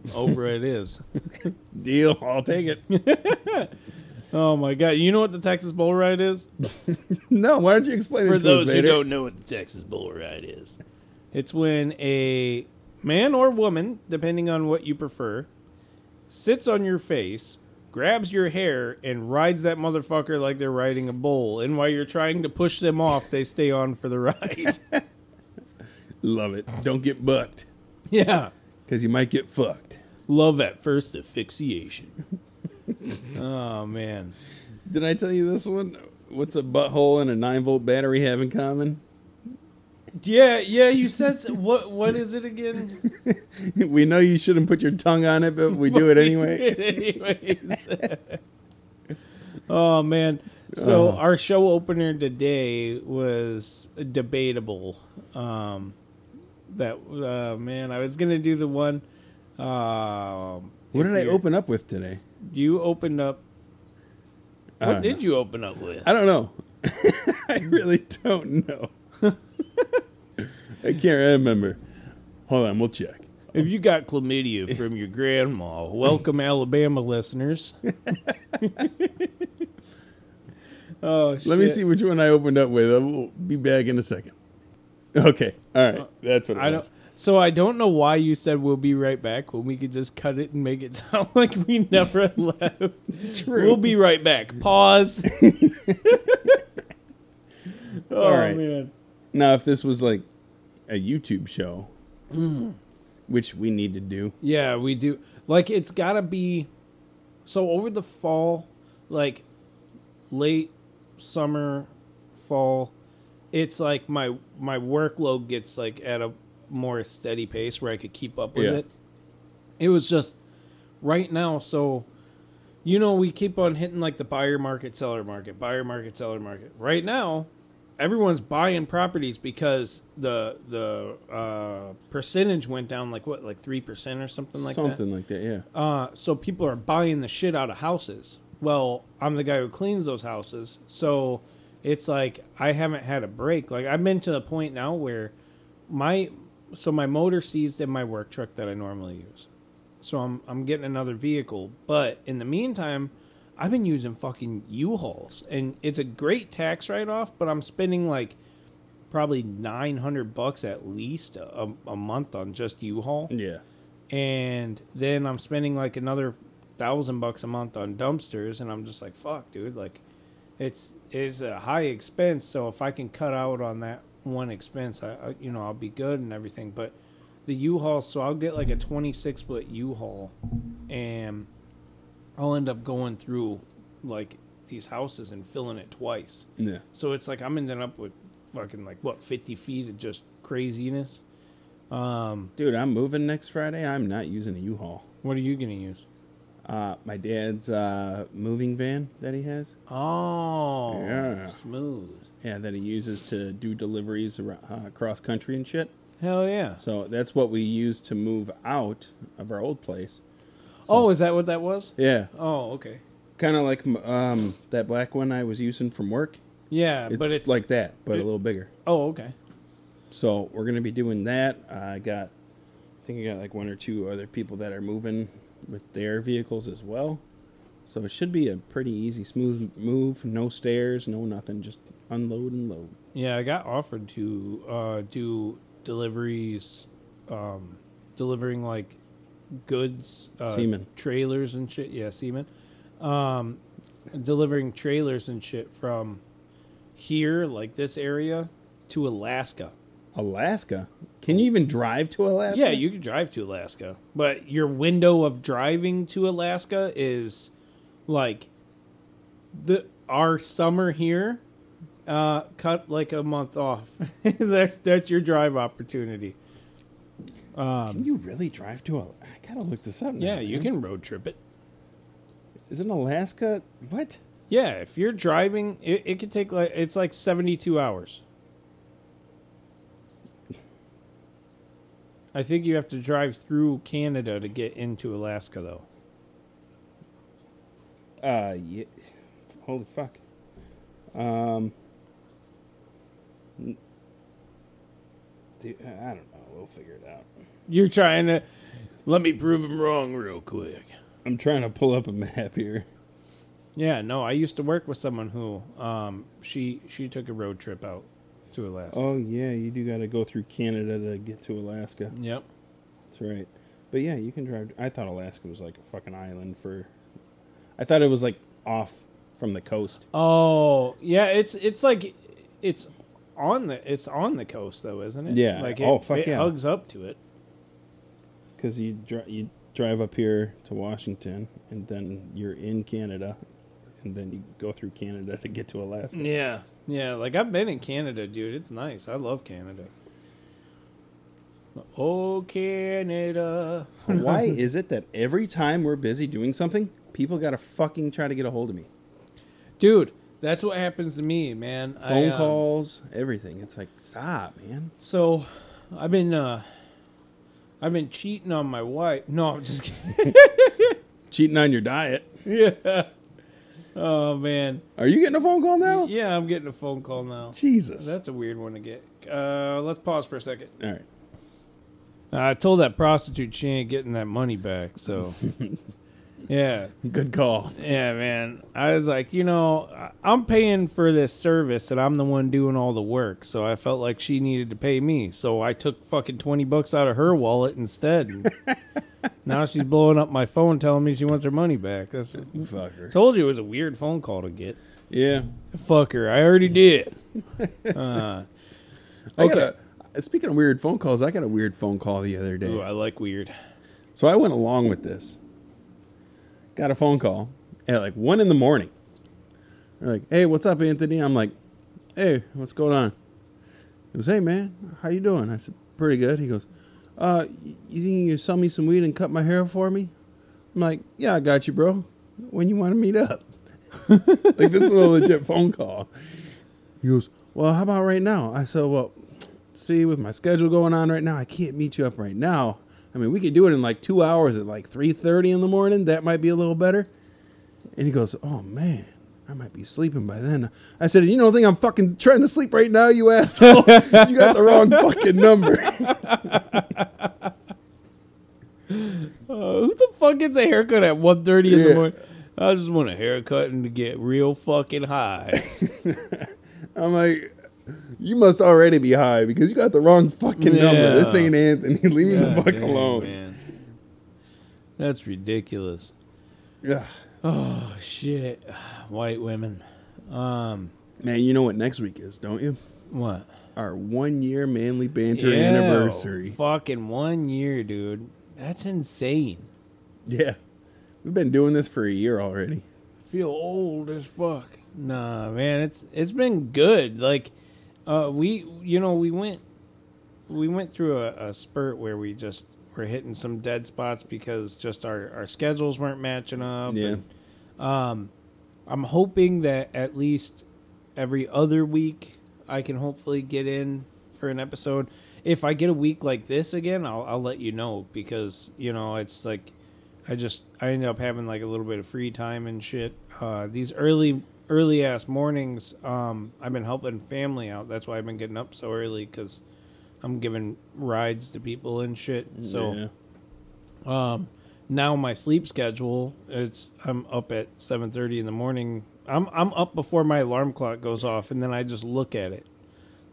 Oprah it is. Deal. I'll take it. Oh my god! You know what the Texas bull ride is? no, why don't you explain it to? For those us, who Bader? don't know what the Texas bull ride is, it's when a man or woman, depending on what you prefer, sits on your face grabs your hair and rides that motherfucker like they're riding a bull. And while you're trying to push them off, they stay on for the ride. Love it. Don't get bucked yeah. because you might get fucked. Love at first asphyxiation. Oh man. Did I tell you this one? What's a butthole and a nine volt battery have in common? Yeah, yeah, you said what what is it again? we know you shouldn't put your tongue on it, but we do it anyway. Oh man. So our show opener today was debatable. Um that uh man, I was going to do the one um What did I open up with today? You opened up What Uh, did you open up with? I don't know. I really don't know. I can't remember. Hold on, we'll check. If you got chlamydia from your grandma, welcome Alabama listeners. oh shit. Let me see which one I opened up with. I will be back in a second. Okay, all right, that's what it I was. don't. So I don't know why you said we'll be right back when we could just cut it and make it sound like we never left. True. We'll be right back. Pause. Oh all right. man. Now, if this was like a YouTube show, Mm. which we need to do, Yeah, we do. Like it's got to be so over the fall, like late summer, fall, it's like my my workload gets like at a more steady pace where I could keep up with Yeah. it. It was just right now, so you know we keep on hitting like the buyer market, seller market, buyer market, seller market. Right now, everyone's buying properties because the the uh, percentage went down like what, like three percent or something like that. something like that. Yeah, Uh, so people are buying the shit out of houses. Well, I'm the guy who cleans those houses, so it's like I haven't had a break. Like I've been to the point now where my so my motor seized in my work truck that I normally use. So I'm I'm getting another vehicle, but in the meantime, I've been using fucking U-Hauls, and it's a great tax write-off. But I'm spending like probably nine hundred bucks at least a, a month on just U-Haul yeah. and then I'm spending like another thousand bucks a month on dumpsters, and I'm just like, fuck, dude, like, it's it's a high expense. So if I can cut out on that one expense, I, I you know I'll be good and everything. But the U-Haul, so I'll get like a 26 foot U-Haul, and I'll end up going through like these houses and filling it twice. Yeah. So it's like I'm ending up with fucking like what 50 feet of just craziness. Um, Dude, I'm moving next Friday. I'm not using a U-Haul. what are you gonna use? Uh, my dad's uh, moving van that he has. Oh, Yeah. smooth. Yeah, that he uses to do deliveries around, uh, across country and shit. Hell yeah. So that's what we use to move out of our old place. oh, is that what that was? Yeah, Oh, okay. kind of like um, that black one I was using from work. Yeah, It's, but it's like that, but it- a little bigger. Oh, okay. So we're gonna be doing that. I got, I think I got like one or two other people that are moving with their vehicles as well. So it should be a pretty easy, smooth move. No stairs, no nothing. Just unload and load. Yeah, I got offered to uh, do deliveries, um, delivering like goods, uh, Semen. trailers and shit. Yeah, semen. Um, delivering trailers and shit from here, like this area, to Alaska. Alaska. Can you even drive to Alaska? Yeah, you can drive to Alaska, but your window of driving to Alaska is like the our summer here. Uh, cut like a month off. that's that's your drive opportunity. Can you really drive to a? I gotta look this up. Now, Yeah, you man. can road trip it. Isn't Alaska what? Yeah, if you're driving, it, it could take like it's like seventy two hours. I think you have to drive through Canada to get into Alaska, though. Uh, yeah. Holy fuck. Um. Dude, I don't know. We'll figure it out. You're trying to let me prove him wrong real quick. I'm trying to pull up a map here. Yeah, no, I used to work with someone who um she she took a road trip out to Alaska. Oh yeah, you do got to go through Canada to get to Alaska. Yep. That's right. But yeah, you can drive. I thought Alaska was like a fucking island for. I thought it was like off from the coast. Oh, yeah, it's it's like it's on the it's on the coast though, isn't it? Yeah. Like oh, it, Oh, fuck it yeah. hugs up to it. Because you dri- you drive up here to Washington, and then you're in Canada, and then you go through Canada to get to Alaska. Yeah. Yeah, like I've been in Canada, dude. It's nice. I love Canada. Oh, Canada. Why is it that every time we're busy doing something, people gotta fucking try to get a hold of me? Dude, that's what happens to me, man. I, Phone um, calls, everything. It's like stop, man. So, I've been uh I've been cheating on my wife. No, I'm just kidding. Cheating on your diet. yeah. Oh man. Are you getting a phone call now? Yeah, I'm getting a phone call now. Jesus. That's a weird one to get. Uh, let's pause for a second. All right. I told that prostitute she ain't getting that money back. So, yeah, Good call. yeah, man. I was like, you know, I'm paying for this service, and I'm the one doing all the work. So I felt like she needed to pay me. So I took fucking twenty bucks out of her wallet instead. now she's blowing up my phone, telling me she wants her money back. That's Fucker. told you it was a weird phone call to get. Yeah. Fuck her. I already did. Uh, Okay. a, speaking of weird phone calls, I got a weird phone call the other day. ooh, I like weird. So I went along with this. Got a phone call at like one in the morning. They're like, "Hey, what's up, Anthony?" I'm like, "Hey, what's going on?" He goes, "Hey, man, how you doing?" I said, "Pretty good." He goes, "Uh, you think you sell me some weed and cut my hair for me?" I'm like, "Yeah, I got you, bro. When you want to meet up?" like this is a legit phone call. He goes, "Well, how about right now?" I said, "Well, see, with my schedule going on right now, I can't meet you up right now. I mean, we could do it in like two hours at like three thirty in the morning. That might be a little better." And he goes, "Oh man, I might be sleeping by then." I said, "You don't think I'm fucking trying to sleep right now, you asshole? you got the wrong fucking number." Uh, who the fuck gets a haircut at 1.30 in the morning? I just want a haircut and to get real fucking high. I'm like, "You must already be high because you got the wrong fucking number. This ain't Anthony. Leave me the fuck dang, alone." man. That's ridiculous. Yeah. Oh shit, white women. Um, Man, you know what next week is, don't you? what? Our one year manly banter Ew, anniversary. Fucking one year, dude. That's insane. Yeah. We've been doing this for a year already. feel old as fuck. Nah, man, it's it's been good. Like, uh, we you know we went we went through a, a spurt where we just were hitting some dead spots because just our our schedules weren't matching up. Yeah. and I'm hoping that at least every other week I can hopefully get in for an episode. If I get a week like this again, I'll I'll let you know because you know it's like I just I ended up having like a little bit of free time and shit. Uh, these early early ass mornings, um, I've been helping family out. That's why I've been getting up so early because I'm giving rides to people and shit. So Yeah. um, now my sleep schedule it's I'm up at seven thirty in the morning. I'm I'm up before my alarm clock goes off, and then I just look at it.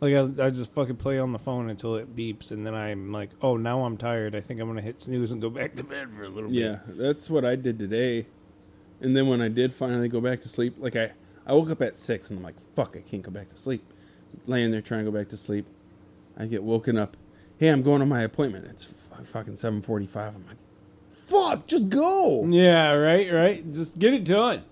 Like I, I just fucking play on the phone until it beeps, and then I'm like, oh, now I'm tired. I think I'm gonna hit snooze and go back to bed for a little bit. Yeah, that's what I did today. And then when I did finally go back to sleep, like I, I woke up at six and I'm like, fuck, I can't go back to sleep. Laying there trying to go back to sleep. I get woken up. Hey, I'm going to my appointment. It's fucking 745. I'm like, fuck, just go. Yeah, right, right. Just get it done.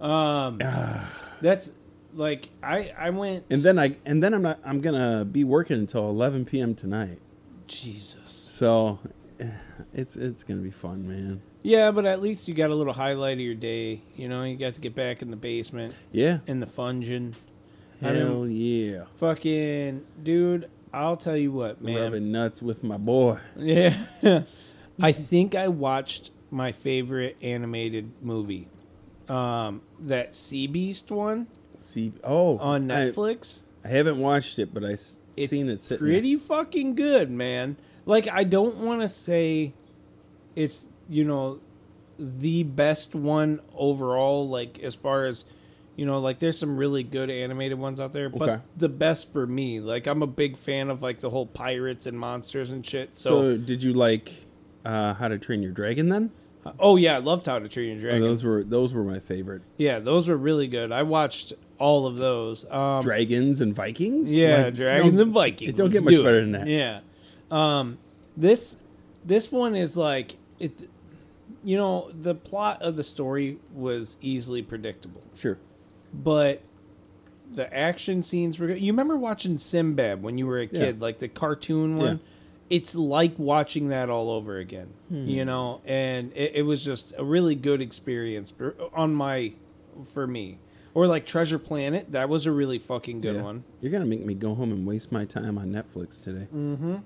Um, that's like I I went And then I and then I'm not I'm gonna be working until 11 p.m. tonight. Jesus. So it's it's gonna be fun, man. Yeah, but at least you got a little highlight of your day. You know, you got to get back in the basement Yeah. in the fungin. I mean, Hell yeah. Fucking dude, I'll tell you what, man. Rubbing nuts with my boy. Yeah. I think I watched my favorite animated movie. Um, that Sea Beast one Sea oh, on Netflix. I, haven't watched it, but I s- it's seen it sitting. there. pretty fucking good, man. Like I don't want to say it's, you know, the best one overall like as far as you know, like there's some really good animated ones out there, but Okay. the best for me, like I'm a big fan of like the whole pirates and monsters and shit. So, So, did you like uh, How to Train Your Dragon then? Oh yeah, I loved How to Train Your Oh, Dragon. those were those were my favorite. yeah, those were really good. I watched all of those. Um, Dragons and Vikings. Yeah, Like, Dragons and Vikings. It don't Let's get much do better than that. Yeah. Um, this this one is like it. You know, the plot of the story was easily predictable, Sure. but the action scenes were. You remember watching Sinbad when you were a kid, Yeah. like the cartoon one. Yeah. It's like watching that all over again, Hmm. you know, and it, it was just a really good experience on my for me. Or like Treasure Planet, that was a really fucking good Yeah. one. You're gonna make me go home and waste my time on Netflix today. Mm-hmm.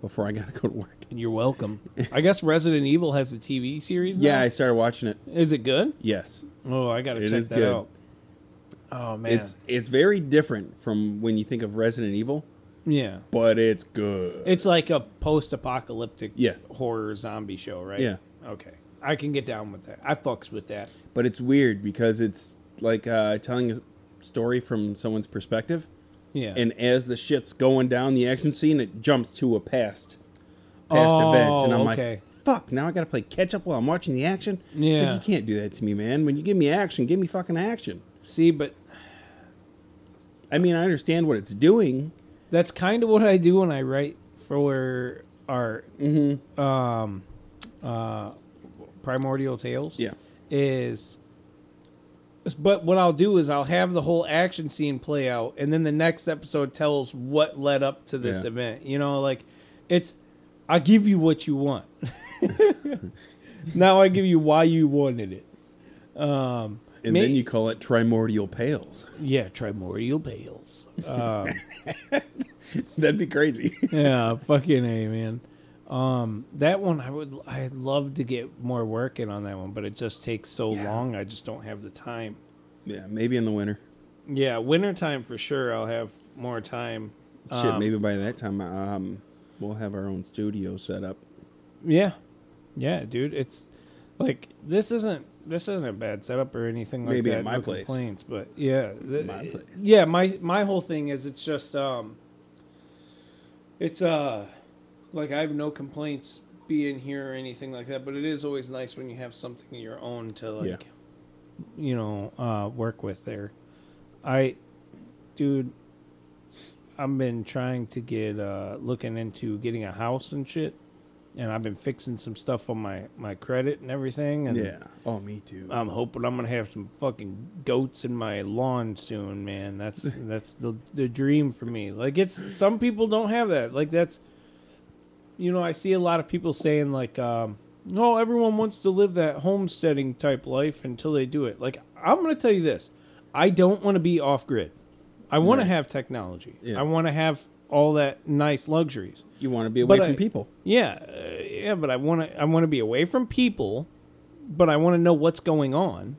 Before I gotta go to work. You're welcome. I guess Resident Evil has a TV series. Now? Yeah, I started watching it. is it good? Yes, Oh, I gotta It check is that good. out. Oh man, it's it's very different from when you think of Resident Evil, yeah. but it's good. It's like a post-apocalyptic Yeah. horror zombie show, right? Yeah. Okay, I can get down with that. I fucks with that. but it's weird because it's like uh, telling a story from someone's perspective, Yeah. and as the shit's going down the action scene, it jumps to a past past Oh, event, and I'm okay. like, "Fuck!" Now I gotta play catch up while I'm watching the action. It's like, Yeah. you can't do that to me, man. When you give me action, give me fucking action. See, but I mean, I understand what it's doing. that's kind of what I do when I write for our Mm-hmm. um, uh, primordial tales. Yeah. is but what I'll do is I'll have the whole action scene play out and then the next episode tells what led up to this Yeah. event. You know, like it's I give you what you want. now I give you why you wanted it. Um And may- then you call it Trimordial Pales. yeah, primordial bales. Um, That'd be crazy. yeah, fucking a man. Um, that one I would I'd love to get more work in on that one, but it just takes so Yeah. long. I just don't have the time. yeah, maybe in the winter. Yeah, wintertime for sure. I'll have more time. Shit, Um, maybe by that time, um, we'll have our own studio set up. Yeah, yeah, dude. It's like this isn't this isn't a bad setup or anything like Maybe that. at my no place. complaints, but yeah, th- My place. yeah. My my whole thing is it's just um, it's uh, like I have no complaints being here or anything like that. But it is always nice when you have something of your own to like, Yeah. you know, uh, work with there. I, dude, I've been trying to get uh looking into getting a house and shit, and I've been fixing some stuff on my my credit and everything. And Yeah. Oh, me too. I'm hoping I'm gonna have some fucking goats in my lawn soon, man. That's that's the the dream for me. Like it's some people don't have that. Like that's you know, I see a lot of people saying like um no, everyone wants to live that homesteading type life until they do it. Like I'm gonna tell you this. I don't want to be off grid. I want Right. to have technology. Yeah. I want to have all that nice luxuries. you want to be away but from I- people. Yeah, uh, yeah, but I want to I want to be away from people, but I want to know what's going on,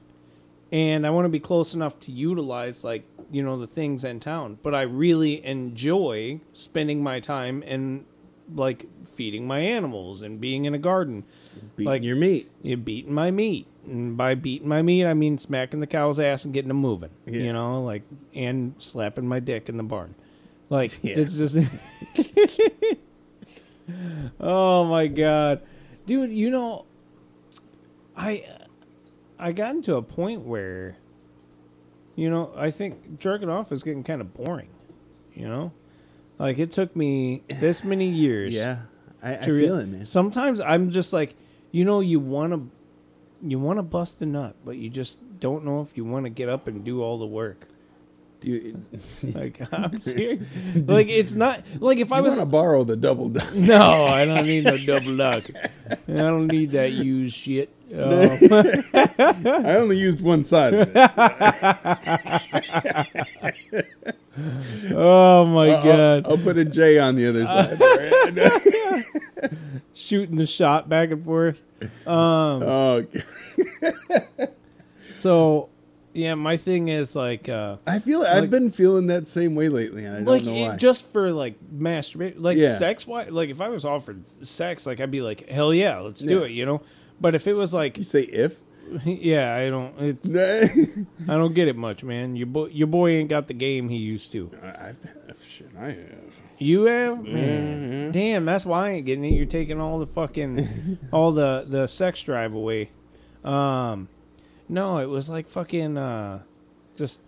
and I want to be close enough to utilize like you know the things in town. But I really enjoy spending my time in like feeding my animals and being in a garden, Beating like- your meat. you beating my meat. And by beating my meat, I mean smacking the cow's ass and getting them moving. Yeah. You know, like and slapping my dick in the barn. Like Yeah. it's just. oh my god, dude! You know, I I got into a point where, you know, I think jerking off is getting kind of boring. You know, like it took me this many years Yeah. I, I feel it, man. Sometimes I'm just like, you know, you want to, you want to bust a nut, but you just don't know if you want to get up and do all the work. Do you, Like I'm serious. like it's not like if do I was to borrow the double duck? no, I don't need no double duck. I don't need that used shit. Um, I only used one side of it. Oh my I'll- god, I'll, put a J on the other side. shooting the shot back and forth. oh, So, yeah, my thing is like. uh I feel I've been feeling that same way lately, and I don't like know it- just for like masturbation like Yeah. sex wise like if i was offered sex like i'd be like hell yeah let's do Yeah. it you know but if it was like you say if yeah, I don't. It's I, don't get it much, man. Your boy, your boy ain't got the game he used to. I've been, shit, I have. You have, man. Damn, that's why I ain't getting it. You're taking all the fucking, all the the sex drive away. Um, no, it was like fucking, uh, just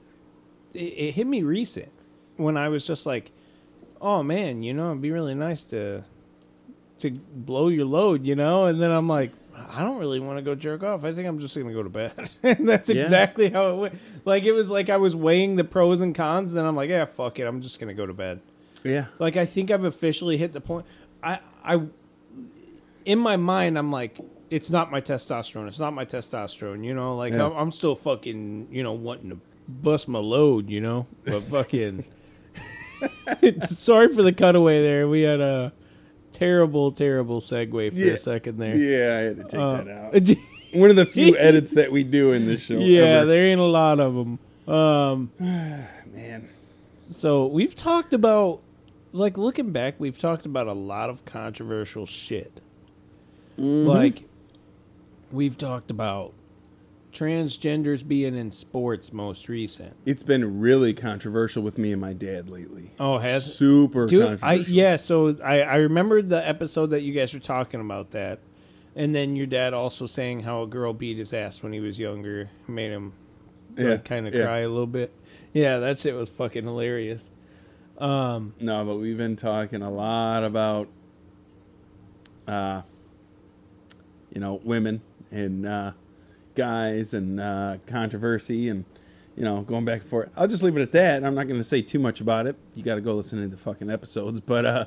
it, it hit me recent when I was just like, oh man, you know, it'd be really nice to to blow your load, you know, and then I'm like. I don't really want to go jerk off. I think I'm just gonna go to bed. and that's Yeah. exactly how it went. Like it was like I was weighing the pros and cons, then I'm like, yeah, fuck it, I'm just gonna go to bed. Yeah. Like I think I've officially hit the point. I I in my mind I'm like it's not my testosterone. It's not my testosterone. You know, like Yeah. I'm, I'm still fucking you know wanting to bust my load. You know, but fucking. Sorry for the cutaway there. We had a terrible, terrible segue for Yeah. a second there. Yeah, I had to take Uh, that out. One of the few edits that we do in this show. yeah, ever. there ain't a lot of them. Um, man. So we've talked about, like looking back, we've talked about a lot of controversial shit. Like, we've talked about transgenders being in sports most recent. It's been really controversial with me and my dad lately. Oh, has super Dude, I controversial. yeah. So I I remember the episode that you guys were talking about that, and then your dad also saying how a girl beat his ass when he was younger, made him Yeah, kind of yeah. cry a little bit. Yeah, that shit was fucking hilarious. Um, No, but we've been talking a lot about, uh, you know, women and uh, guys and uh, controversy and, you know, going back and forth. I'll just leave it at that. I'm not going to say too much about it. You got to go listen to the fucking episodes. But, uh,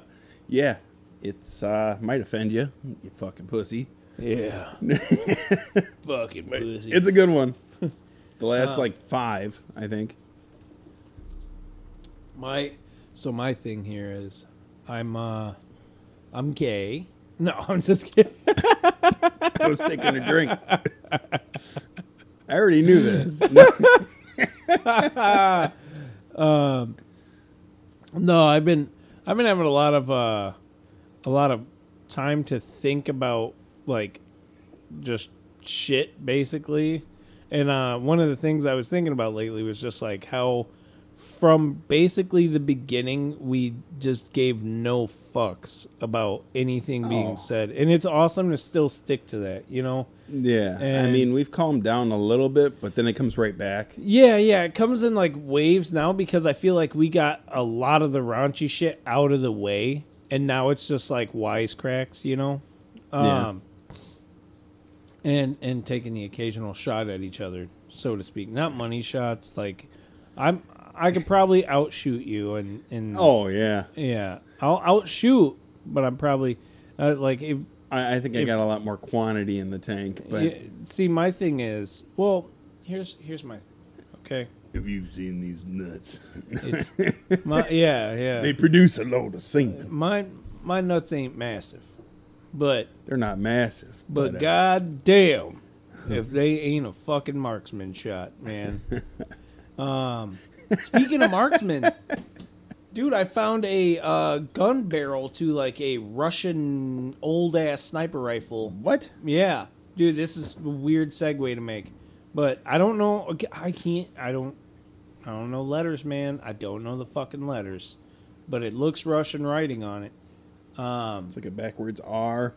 yeah, it's, uh, might offend you, you fucking pussy. yeah, fucking pussy. It's a good one. The last, like, five, I think. My so my thing here is I'm uh I'm gay. No, I'm just kidding. I was taking a drink. I already knew this. No, I've been I've been having a lot of uh a lot of time to think about like just shit basically. And uh one of the things I was thinking about lately was just like how from basically the beginning we just gave no fucks about anything being Oh. said. And it's awesome to still stick to that, you know? Yeah, I mean we've calmed down a little bit, but then it comes right back. Yeah, yeah, it comes in like waves now because I feel like we got a lot of the raunchy shit out of the way, and now it's just like wisecracks, you know. Yeah. Um, and and taking the occasional shot at each other, so to speak. Not money shots. Like I'm, I could probably outshoot you, and and Oh yeah, yeah, I'll outshoot, but I'm probably uh, like if I, I think I got a lot more quantity in the tank. But yeah, see, my thing is, well, here's here's my thing. Okay, If you've seen these nuts? it's my yeah yeah. they produce a load of semen. my my nuts ain't massive, but They're not massive, but uh, god damn, if they ain't a fucking marksman shot, man. um, speaking of marksman, dude, I found a uh, gun barrel to like a Russian old ass sniper rifle. what? Yeah, dude, this is a weird segue to make, but I don't know. I can't. I don't. I don't know letters, man. I don't know the fucking letters, but it looks Russian writing on it. Um, It's like a backwards R,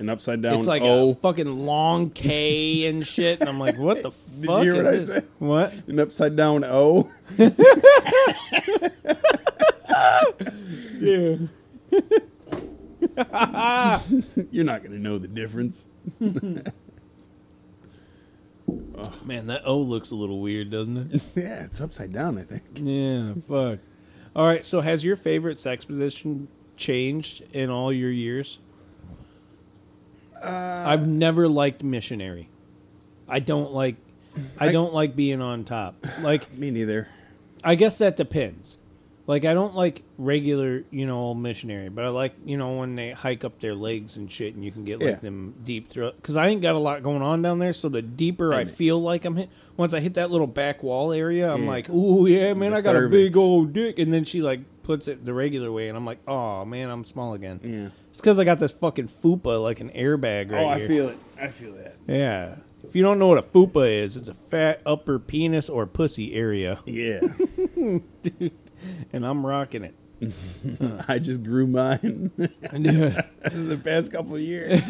an upside down it's like O, a fucking long K and shit, and I'm like, what the you fuck hear is what I this? said? What? an upside down O. Yeah. You're not gonna know the difference. Man, that O looks a little weird, doesn't it? yeah, it's upside down. I think. yeah, fuck. All right, so has your favorite sex position changed in all your years? Uh, I've never liked missionary. I don't like. I, I- don't like being on top. Like, Me neither. I guess that depends. Like, I don't like regular, you know, old missionary, but I like, you know, when they hike up their legs and shit, and you can get like Yeah. them deep throat. Because I ain't got a lot going on down there, so the deeper I And- feel like I'm hit, once I hit that little back wall area, I'm Yeah. like, oh yeah, man, The I got a big old dick, and then she like puts it the regular way, and I'm like, oh man, I'm small again. Yeah. It's because I got this fucking fupa like an airbag right here. oh, I here. feel it. I feel that. Yeah. If you don't know what a fupa is, it's a fat upper penis or pussy area, Yeah. Dude. And I'm rocking it. I just grew mine in the past couple of years.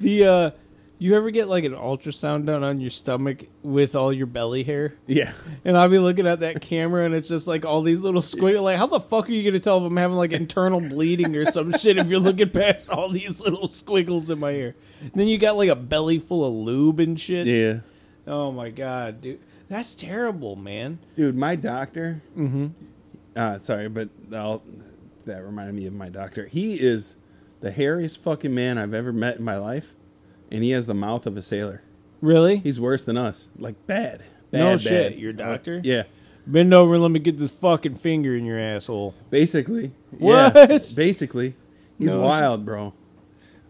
the uh, you ever get like an ultrasound done on your stomach with all your belly hair? Yeah. And I'll be looking at that camera and it's just like all these little squiggles. Like, how the fuck are you going to tell if I'm having like internal bleeding or some shit if you're looking past all these little squiggles in my hair? And then you got like a belly full of lube and shit. Yeah. Oh my God, dude. That's terrible, man. Dude, my doctor. Mm-hmm. Uh, sorry, but I'll, that reminded me of my doctor. He is the hairiest fucking man I've ever met in my life, and he has the mouth of a sailor. Really? He's worse than us. Like bad. Bad, no bad. shit. Your doctor? Yeah. Bend over and let me get this fucking finger in your asshole. Basically. What? Yeah, basically. He's No wild, bro.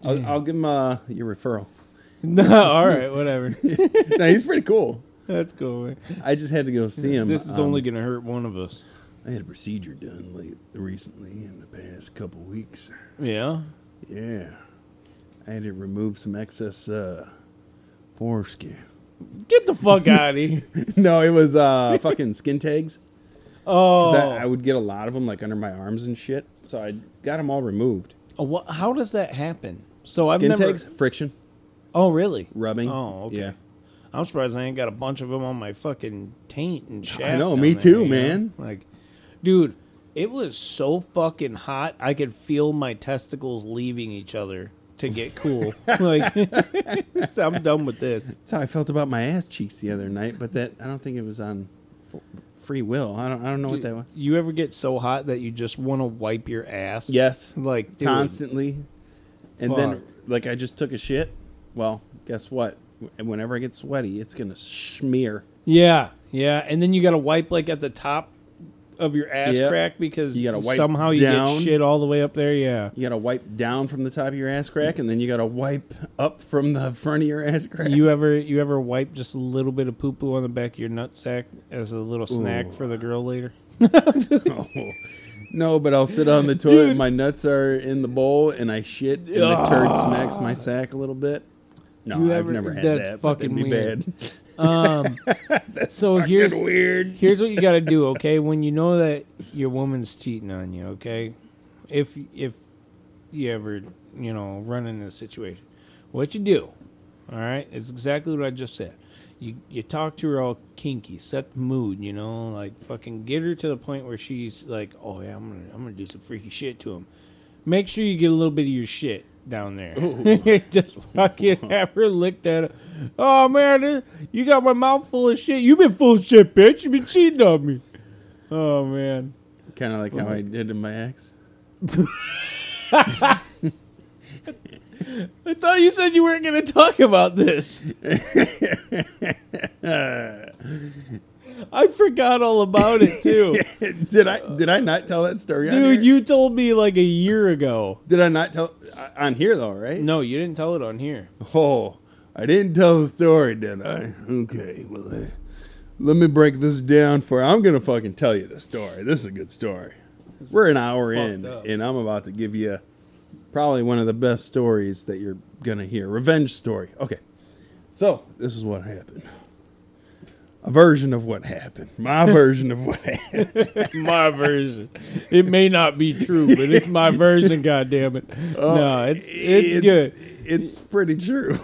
I'll, I'll give him uh, your referral. No, all right, whatever. no, he's pretty cool. That's cool. Man. I just had to go see him. This is um, only going to hurt one of us. I had a procedure done late recently in the past couple weeks. Yeah. Yeah. I had to remove some excess uh foreskin. Get the fuck out of here. no, it was uh fucking skin tags. Oh, I, I would get a lot of them like under my arms and shit. So I got them all removed. Oh, how does that happen? So I've Skin never. tags, friction, Oh, really? rubbing. Oh, okay. Yeah. I'm surprised I ain't got a bunch of them on my fucking taint and shit. I know, me too, man. Like, dude, it was so fucking hot. I could feel my testicles leaving each other to get cool. like, so I'm done with this. That's how I felt about my ass cheeks the other night, but that I don't think it was on free will. I don't I don't know what that was. You ever get so hot that you just want to wipe your ass? Yes. Like, dude, Constantly. And then like I just took a shit. Well, guess what? Whenever I get sweaty, it's going to smear. Yeah, yeah, and then you got to wipe like at the top of your ass Yep. crack because You gotta wipe somehow you down. get shit all the way up there. Yeah. You got to wipe down from the top of your ass crack and then you got to wipe up from the front of your ass crack. You ever you ever wipe just a little bit of poo poo on the back of your nutsack as a little snack for the girl later? Oh. No, but I'll sit on the toilet. My nuts are in the bowl, and I shit, and the turd ah. smacks my sack a little bit. No, You I've ever- never had that's that. but that'd fucking be weird. bad. Um, so here's weird. here's what you got to do. Okay, when you know that your woman's cheating on you, okay, if if you ever you know run into a situation, what you do, all right, it's exactly what I just said. You you talk to her all kinky, set the mood, you know, like fucking get her to the point where she's like, oh yeah, I'm gonna I'm gonna do some freaky shit to him. Make sure you get a little bit of your shit down there. Just fucking have her lick that. Oh man, this- you got my mouth full of shit. You been full of shit, bitch. You been cheating on me. Oh man. Kind of like how I did to my ex. I thought you said you weren't going to talk about this. I forgot all about it too. did I did I not tell that story? on Dude, you told me like a year ago. did I not tell uh, on here though? Right? No, you didn't tell it on here. Oh, I didn't tell the story, did I? Okay, well, uh, let me break this down for you. I'm gonna fucking tell you the story. This is a good story. We're an hour in, up. and I'm about to give you probably one of the best stories that you're gonna hear. Revenge story. Okay, so this is what happened. A version of what happened. My version of what happened. My version. It may not be true, but it's my version. God damn it! no, it's it's It- good. It's pretty true.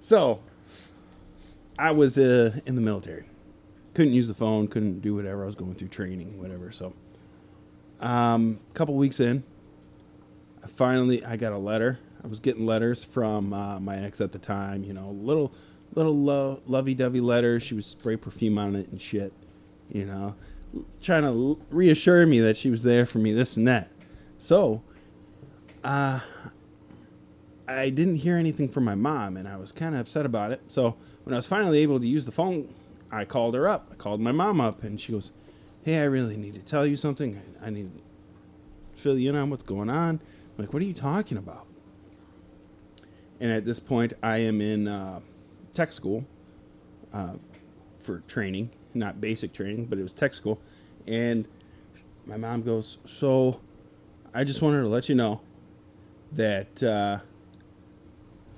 so, I was uh, in the military. Couldn't use the phone. Couldn't do whatever. I was going through training, whatever. So, um, a couple weeks in, I finally I got a letter. I was getting letters from uh, my ex at the time. You know, a little little lo- lovey-dovey letters. She would spray perfume on it and shit. You know, trying to reassure me that she was there for me. This and that. So, uh, I didn't hear anything from my mom, and I was kind of upset about it. So when I was finally able to use the phone, I called her up. I called my mom up, and she goes, "Hey, I really need to tell you something. I, I need to fill you in on what's going on." I'm like, "What are you talking about?" And at this point, I am in uh, tech school uh, for training, not basic training, but it was tech school. And my mom goes, "So, I just wanted to let you know that uh,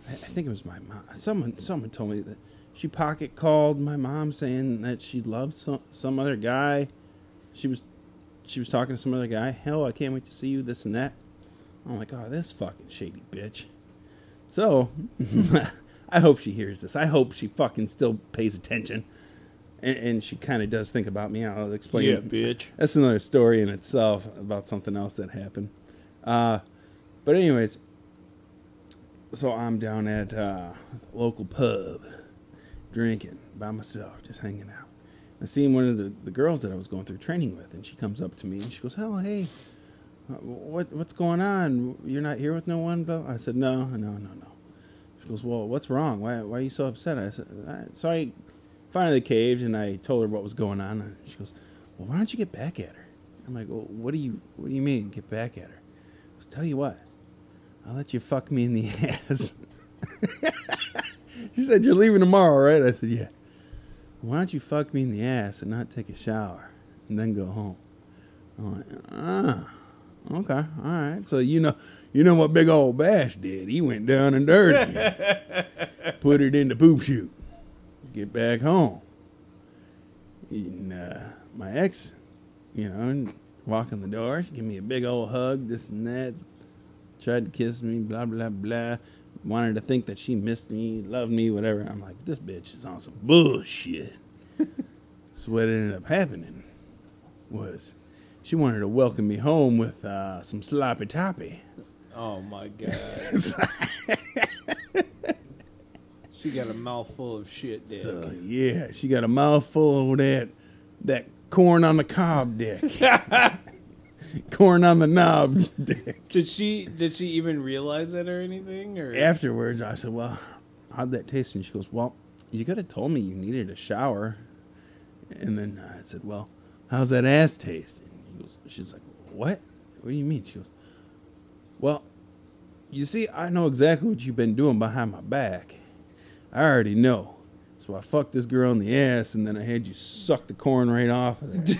I think it was my mom. Someone someone told me that she pocket called my mom saying that she loved some some other guy. She was she was talking to some other guy. Hell, I can't wait to see you. This and that. I'm like, oh, this fucking shady bitch. So, I hope she hears this. I hope she fucking still pays attention, and, and she kind of does think about me. I'll explain. Yeah, bitch. That's another story in itself about something else that happened. Uh, but anyways, so I'm down at uh, local pub, drinking by myself, just hanging out. I seen one of the, the girls that I was going through training with, and she comes up to me and she goes, "Hello, hey, uh, what what's going on? You're not here with no one?" I said, "No, no, no, no." Goes, "Well, what's wrong? Why why are you so upset?" I said, "So I finally caved and I told her what was going on." And she goes, "Well, why don't you get back at her?" I'm like, "Well, what do you what do you mean get back at her?" I goes, "Tell you what, I'll let you fuck me in the ass." she said, "You're leaving tomorrow, right?" I said, "Yeah." Why don't you fuck me in the ass and not take a shower and then go home? I'm like, ah, okay, all right. So you know, you know what Big Old Bash did? He went down and dirty, put it in the poop chute, get back home. And, uh, my ex, you know, and walk in the door, she give me a big old hug, this and that, tried to kiss me, blah blah blah. Wanted to think that she missed me, loved me, whatever. I'm like, this bitch is on some bullshit. so what ended up happening was she wanted to welcome me home with uh, some sloppy toppy. Oh my god. she got a mouthful of shit, dick. So yeah, she got a mouthful of that that corn on the cob dick. corn on the knob dick. did she did she even realize it or anything? Or Afterwards, I said, "Well, how'd that taste?" And she goes, "Well, you could have told me you needed a shower." And then I said, "Well, how's that ass taste?" And he goes, she's like, "What? What do you mean?" She goes, "Well, you see, I know exactly what you've been doing behind my back. I already know." So I fucked this girl in the ass, and then I had you suck the corn right off of there.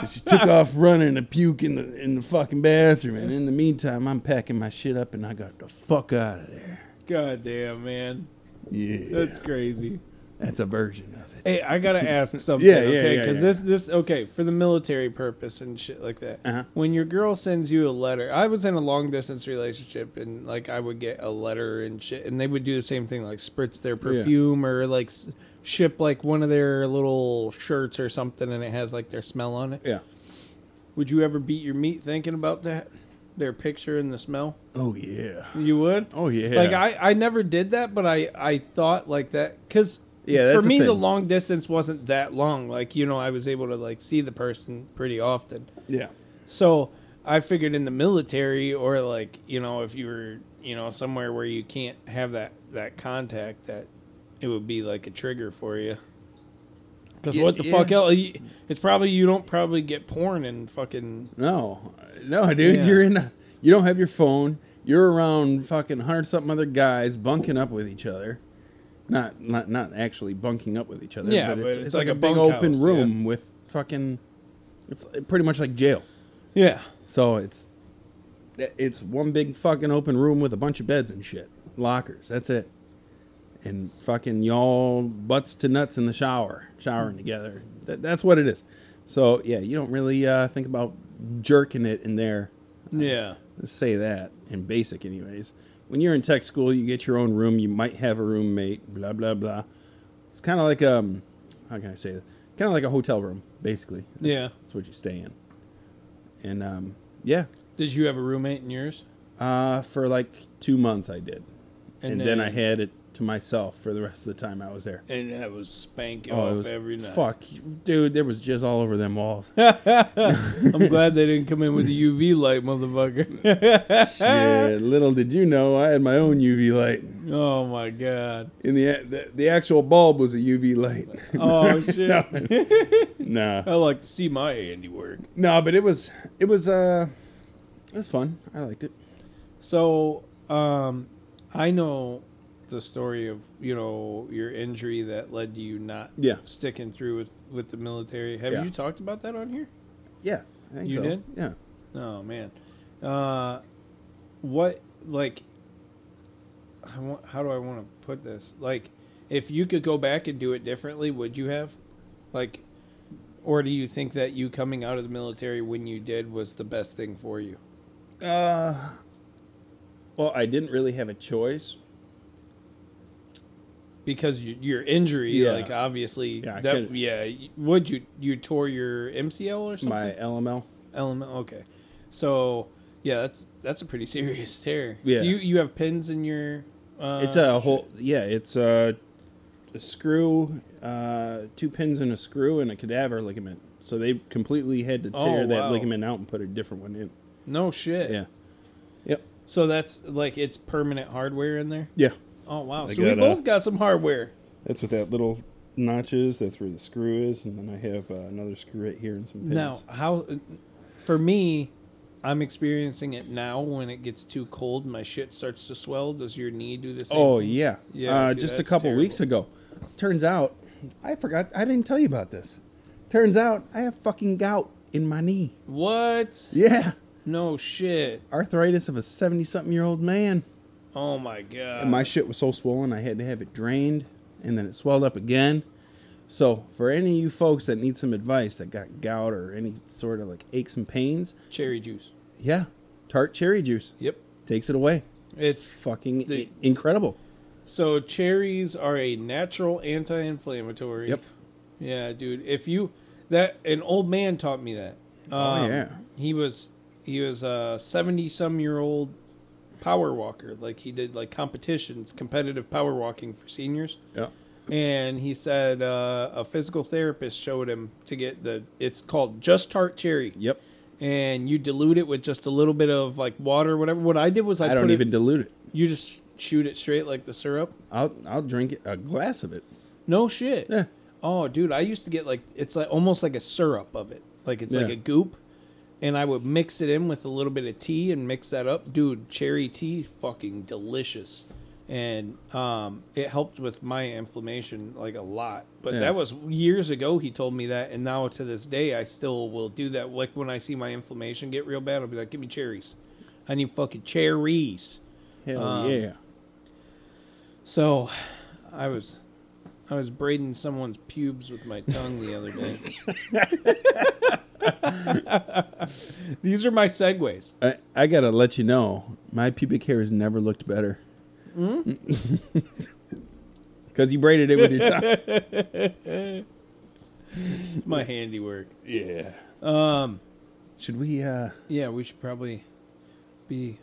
So she took off running to puke in the in the fucking bathroom, and in the meantime, I'm packing my shit up, and I got the fuck out of there. God damn, man. Yeah, That's crazy. that's a version of it. Hey, I gotta ask something, Yeah, yeah, okay? yeah, Because yeah. this, this, okay, for the military purpose and shit like that. Uh-huh. When your girl sends you a letter, I was in a long distance relationship, and like I would get a letter and shit, and they would do the same thing, like spritz their perfume or like s- ship like one of their little shirts or something, and it has like their smell on it. Yeah. Would you ever beat your meat thinking about that? Their picture and the smell? Oh yeah. You would? Oh yeah. Like I, I never did that, but I, I thought like that because Yeah, that's for the me the thing. long distance wasn't that long. Like you know, I was able to like see the person pretty often. Yeah. So I figured in the military or like you know if you were you know somewhere where you can't have that that contact that it would be like a trigger for you. Because Yeah, what the yeah. fuck else? It's probably you don't probably get porn and fucking No, no, dude. Yeah. You're in. A, you don't have your phone. You're around fucking hundred something other guys bunking up with each other. Not not not actually bunking up with each other. Yeah, but it's, but it's, it's like, like a big open yeah. room with fucking. It's pretty much like jail. yeah. So it's it's one big fucking open room with a bunch of beds and shit, lockers. That's it. And fucking y'all butts to nuts in the shower, showering together. That, that's what it is. So yeah, you don't really uh, think about jerking it in there. Yeah. Let's say that in basic, anyways. When you're in tech school, you get your own room. You might have a roommate. Blah blah blah. It's kind of like um, how can I say this? Kind of like a hotel room, basically. That's, Yeah. that's what you stay in. And um, yeah, Did you have a roommate in yours? uh, for like two months, I did, and, And then, then- I had it to myself for the rest of the time I was there. And that was spanking Oh, off was every night. fuck, dude. There was jizz all over them walls. I'm glad they didn't come in with a UV light, motherfucker. yeah, little did you know, I had my own UV light. oh my god. In the the, the actual bulb was a UV light. Oh shit. nah, I like to see my handiwork. no, but it was it was uh, it was fun. I liked it. So, um, I know the story of you know your injury that led to you not Yeah. sticking through with with the military. Have Yeah. you talked about that on here? Yeah, You so. did? Yeah. Oh man, uh, what like I want, how do I want to put this? Like, if you could go back and do it differently, would you have? Like, or do you think that you coming out of the military when you did was the best thing for you? Uh, well, I didn't really have a choice. Because you, your injury, Yeah. like obviously, Yeah, that yeah. Would you you tore your MCL or something? My LML. element. Okay, so yeah, that's that's a pretty serious tear. Yeah. Do you you have pins in your? Uh, It's a whole. Yeah, it's a, a screw, uh, two pins and a screw, and a cadaver ligament. So they completely had to tear Oh, that wow. ligament out and put a different one in. no shit. Yeah. Yep. So that's like it's permanent hardware in there. Yeah. Oh wow! I So we got, uh, both got some hardware. That's what that little notch is. That's where the screw is, and then I have uh, another screw right here and some pins. Now, how? For me, I'm experiencing it now. When it gets too cold, my shit starts to swell. Does your knee do the same? Oh thing? yeah, Yeah, Uh, dude, just a couple weeks ago. Turns out, I forgot. I didn't tell you about this. Turns out, I have fucking gout in my knee. What? Yeah, No shit. arthritis of a seventy-something-year-old man. Oh my god. And my shit was so swollen, I had to have it drained, and then it swelled up again. So, for any of you folks that need some advice that got gout or any sort of like aches and pains, cherry juice. yeah, tart cherry juice Yep. takes it away. It's Fucking the- incredible. So cherries are a natural anti-inflammatory. Yep. Yeah, dude. If you that an old man taught me that. Oh, Um, yeah. He was he was a seventy some year old power walker. Like he did like competitions, competitive power walking for seniors. Yeah. And he said uh, a physical therapist showed him to get the. It's called just tart cherry. Yep. And you dilute it with just a little bit of like water, or whatever. What I did was I, I don't it- even dilute it. You just shoot it straight like the syrup. I'll I'll drink it, a glass of it. No shit. Yeah. Oh, dude, I used to get like it's like almost like a syrup of it. Like it's like a goop, and I would mix it in with a little bit of tea and mix that up. Dude, cherry tea, fucking delicious, and um, it helped with my inflammation like a lot. But Yeah. that was years ago. He told me that, and now to this day, I still will do that. Like when I see my inflammation get real bad, I'll be like, "Give me cherries. I need fucking cherries." Hell Um, yeah. So, I was, I was braiding someone's pubes with my tongue the other day. These are my segues. I, I gotta let you know, my pubic hair has never looked better. Hmm? Because you braided it with your tongue. It's my handiwork. yeah. Um. Should we? uh Yeah, we should probably be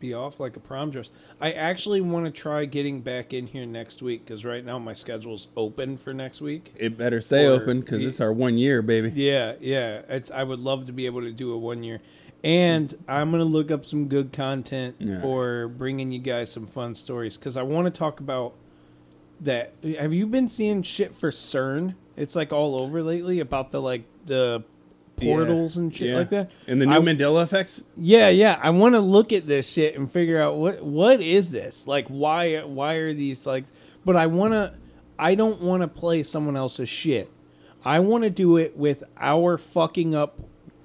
be off like a prom dress. I actually want to try getting back in here next week because right now my schedule's open for next week. It better stay For- open because it's our one year, baby. Yeah, yeah. It's I would love to be able to do a one year, and I'm gonna look up some good content Yeah. for bringing you guys some fun stories because I want to talk about that. Have you been seeing shit for CERN? It's like all over lately about the like the portals and shit Yeah. like that. And the new I- Mandela effects. yeah, yeah. I want to look at this shit and figure out what what is this? Like why why are these like but I want to I don't want to play someone else's shit. I want to do it with our fucking up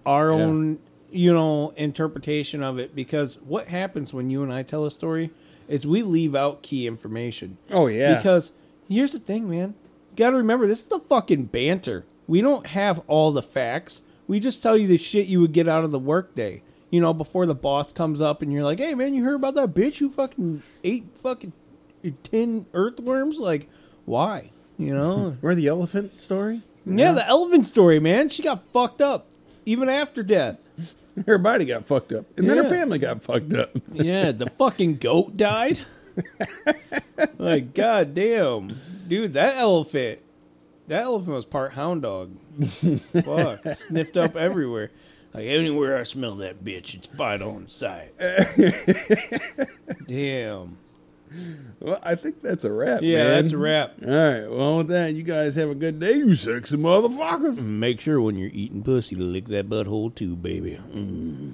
our Yeah. own, you know, interpretation of it because what happens when you and I tell a story is we leave out key information. Oh yeah. Because here's the thing, man. You gotta remember, this is the fucking banter. We don't have all the facts. We just tell you the shit you would get out of the workday. You know, before the boss comes up and you're like, hey, man, you heard about that bitch who fucking ate fucking 10 earthworms? Like, why? You know? Or the elephant story. yeah, the elephant story, man. She got fucked up even after death. Her body got fucked up, and then her family got fucked up. Yeah, the fucking goat died. like, god damn. Dude, that elephant. That elephant was part hound dog. Fuck. Sniffed up everywhere. Like anywhere I smell that bitch, it's fight on sight. damn. Well, I think that's a wrap. Yeah, man. that's a wrap. All right. Well, with that, you guys have a good day, you sexy motherfuckers. Make sure when you're eating pussy to lick that butthole too, baby. Mm.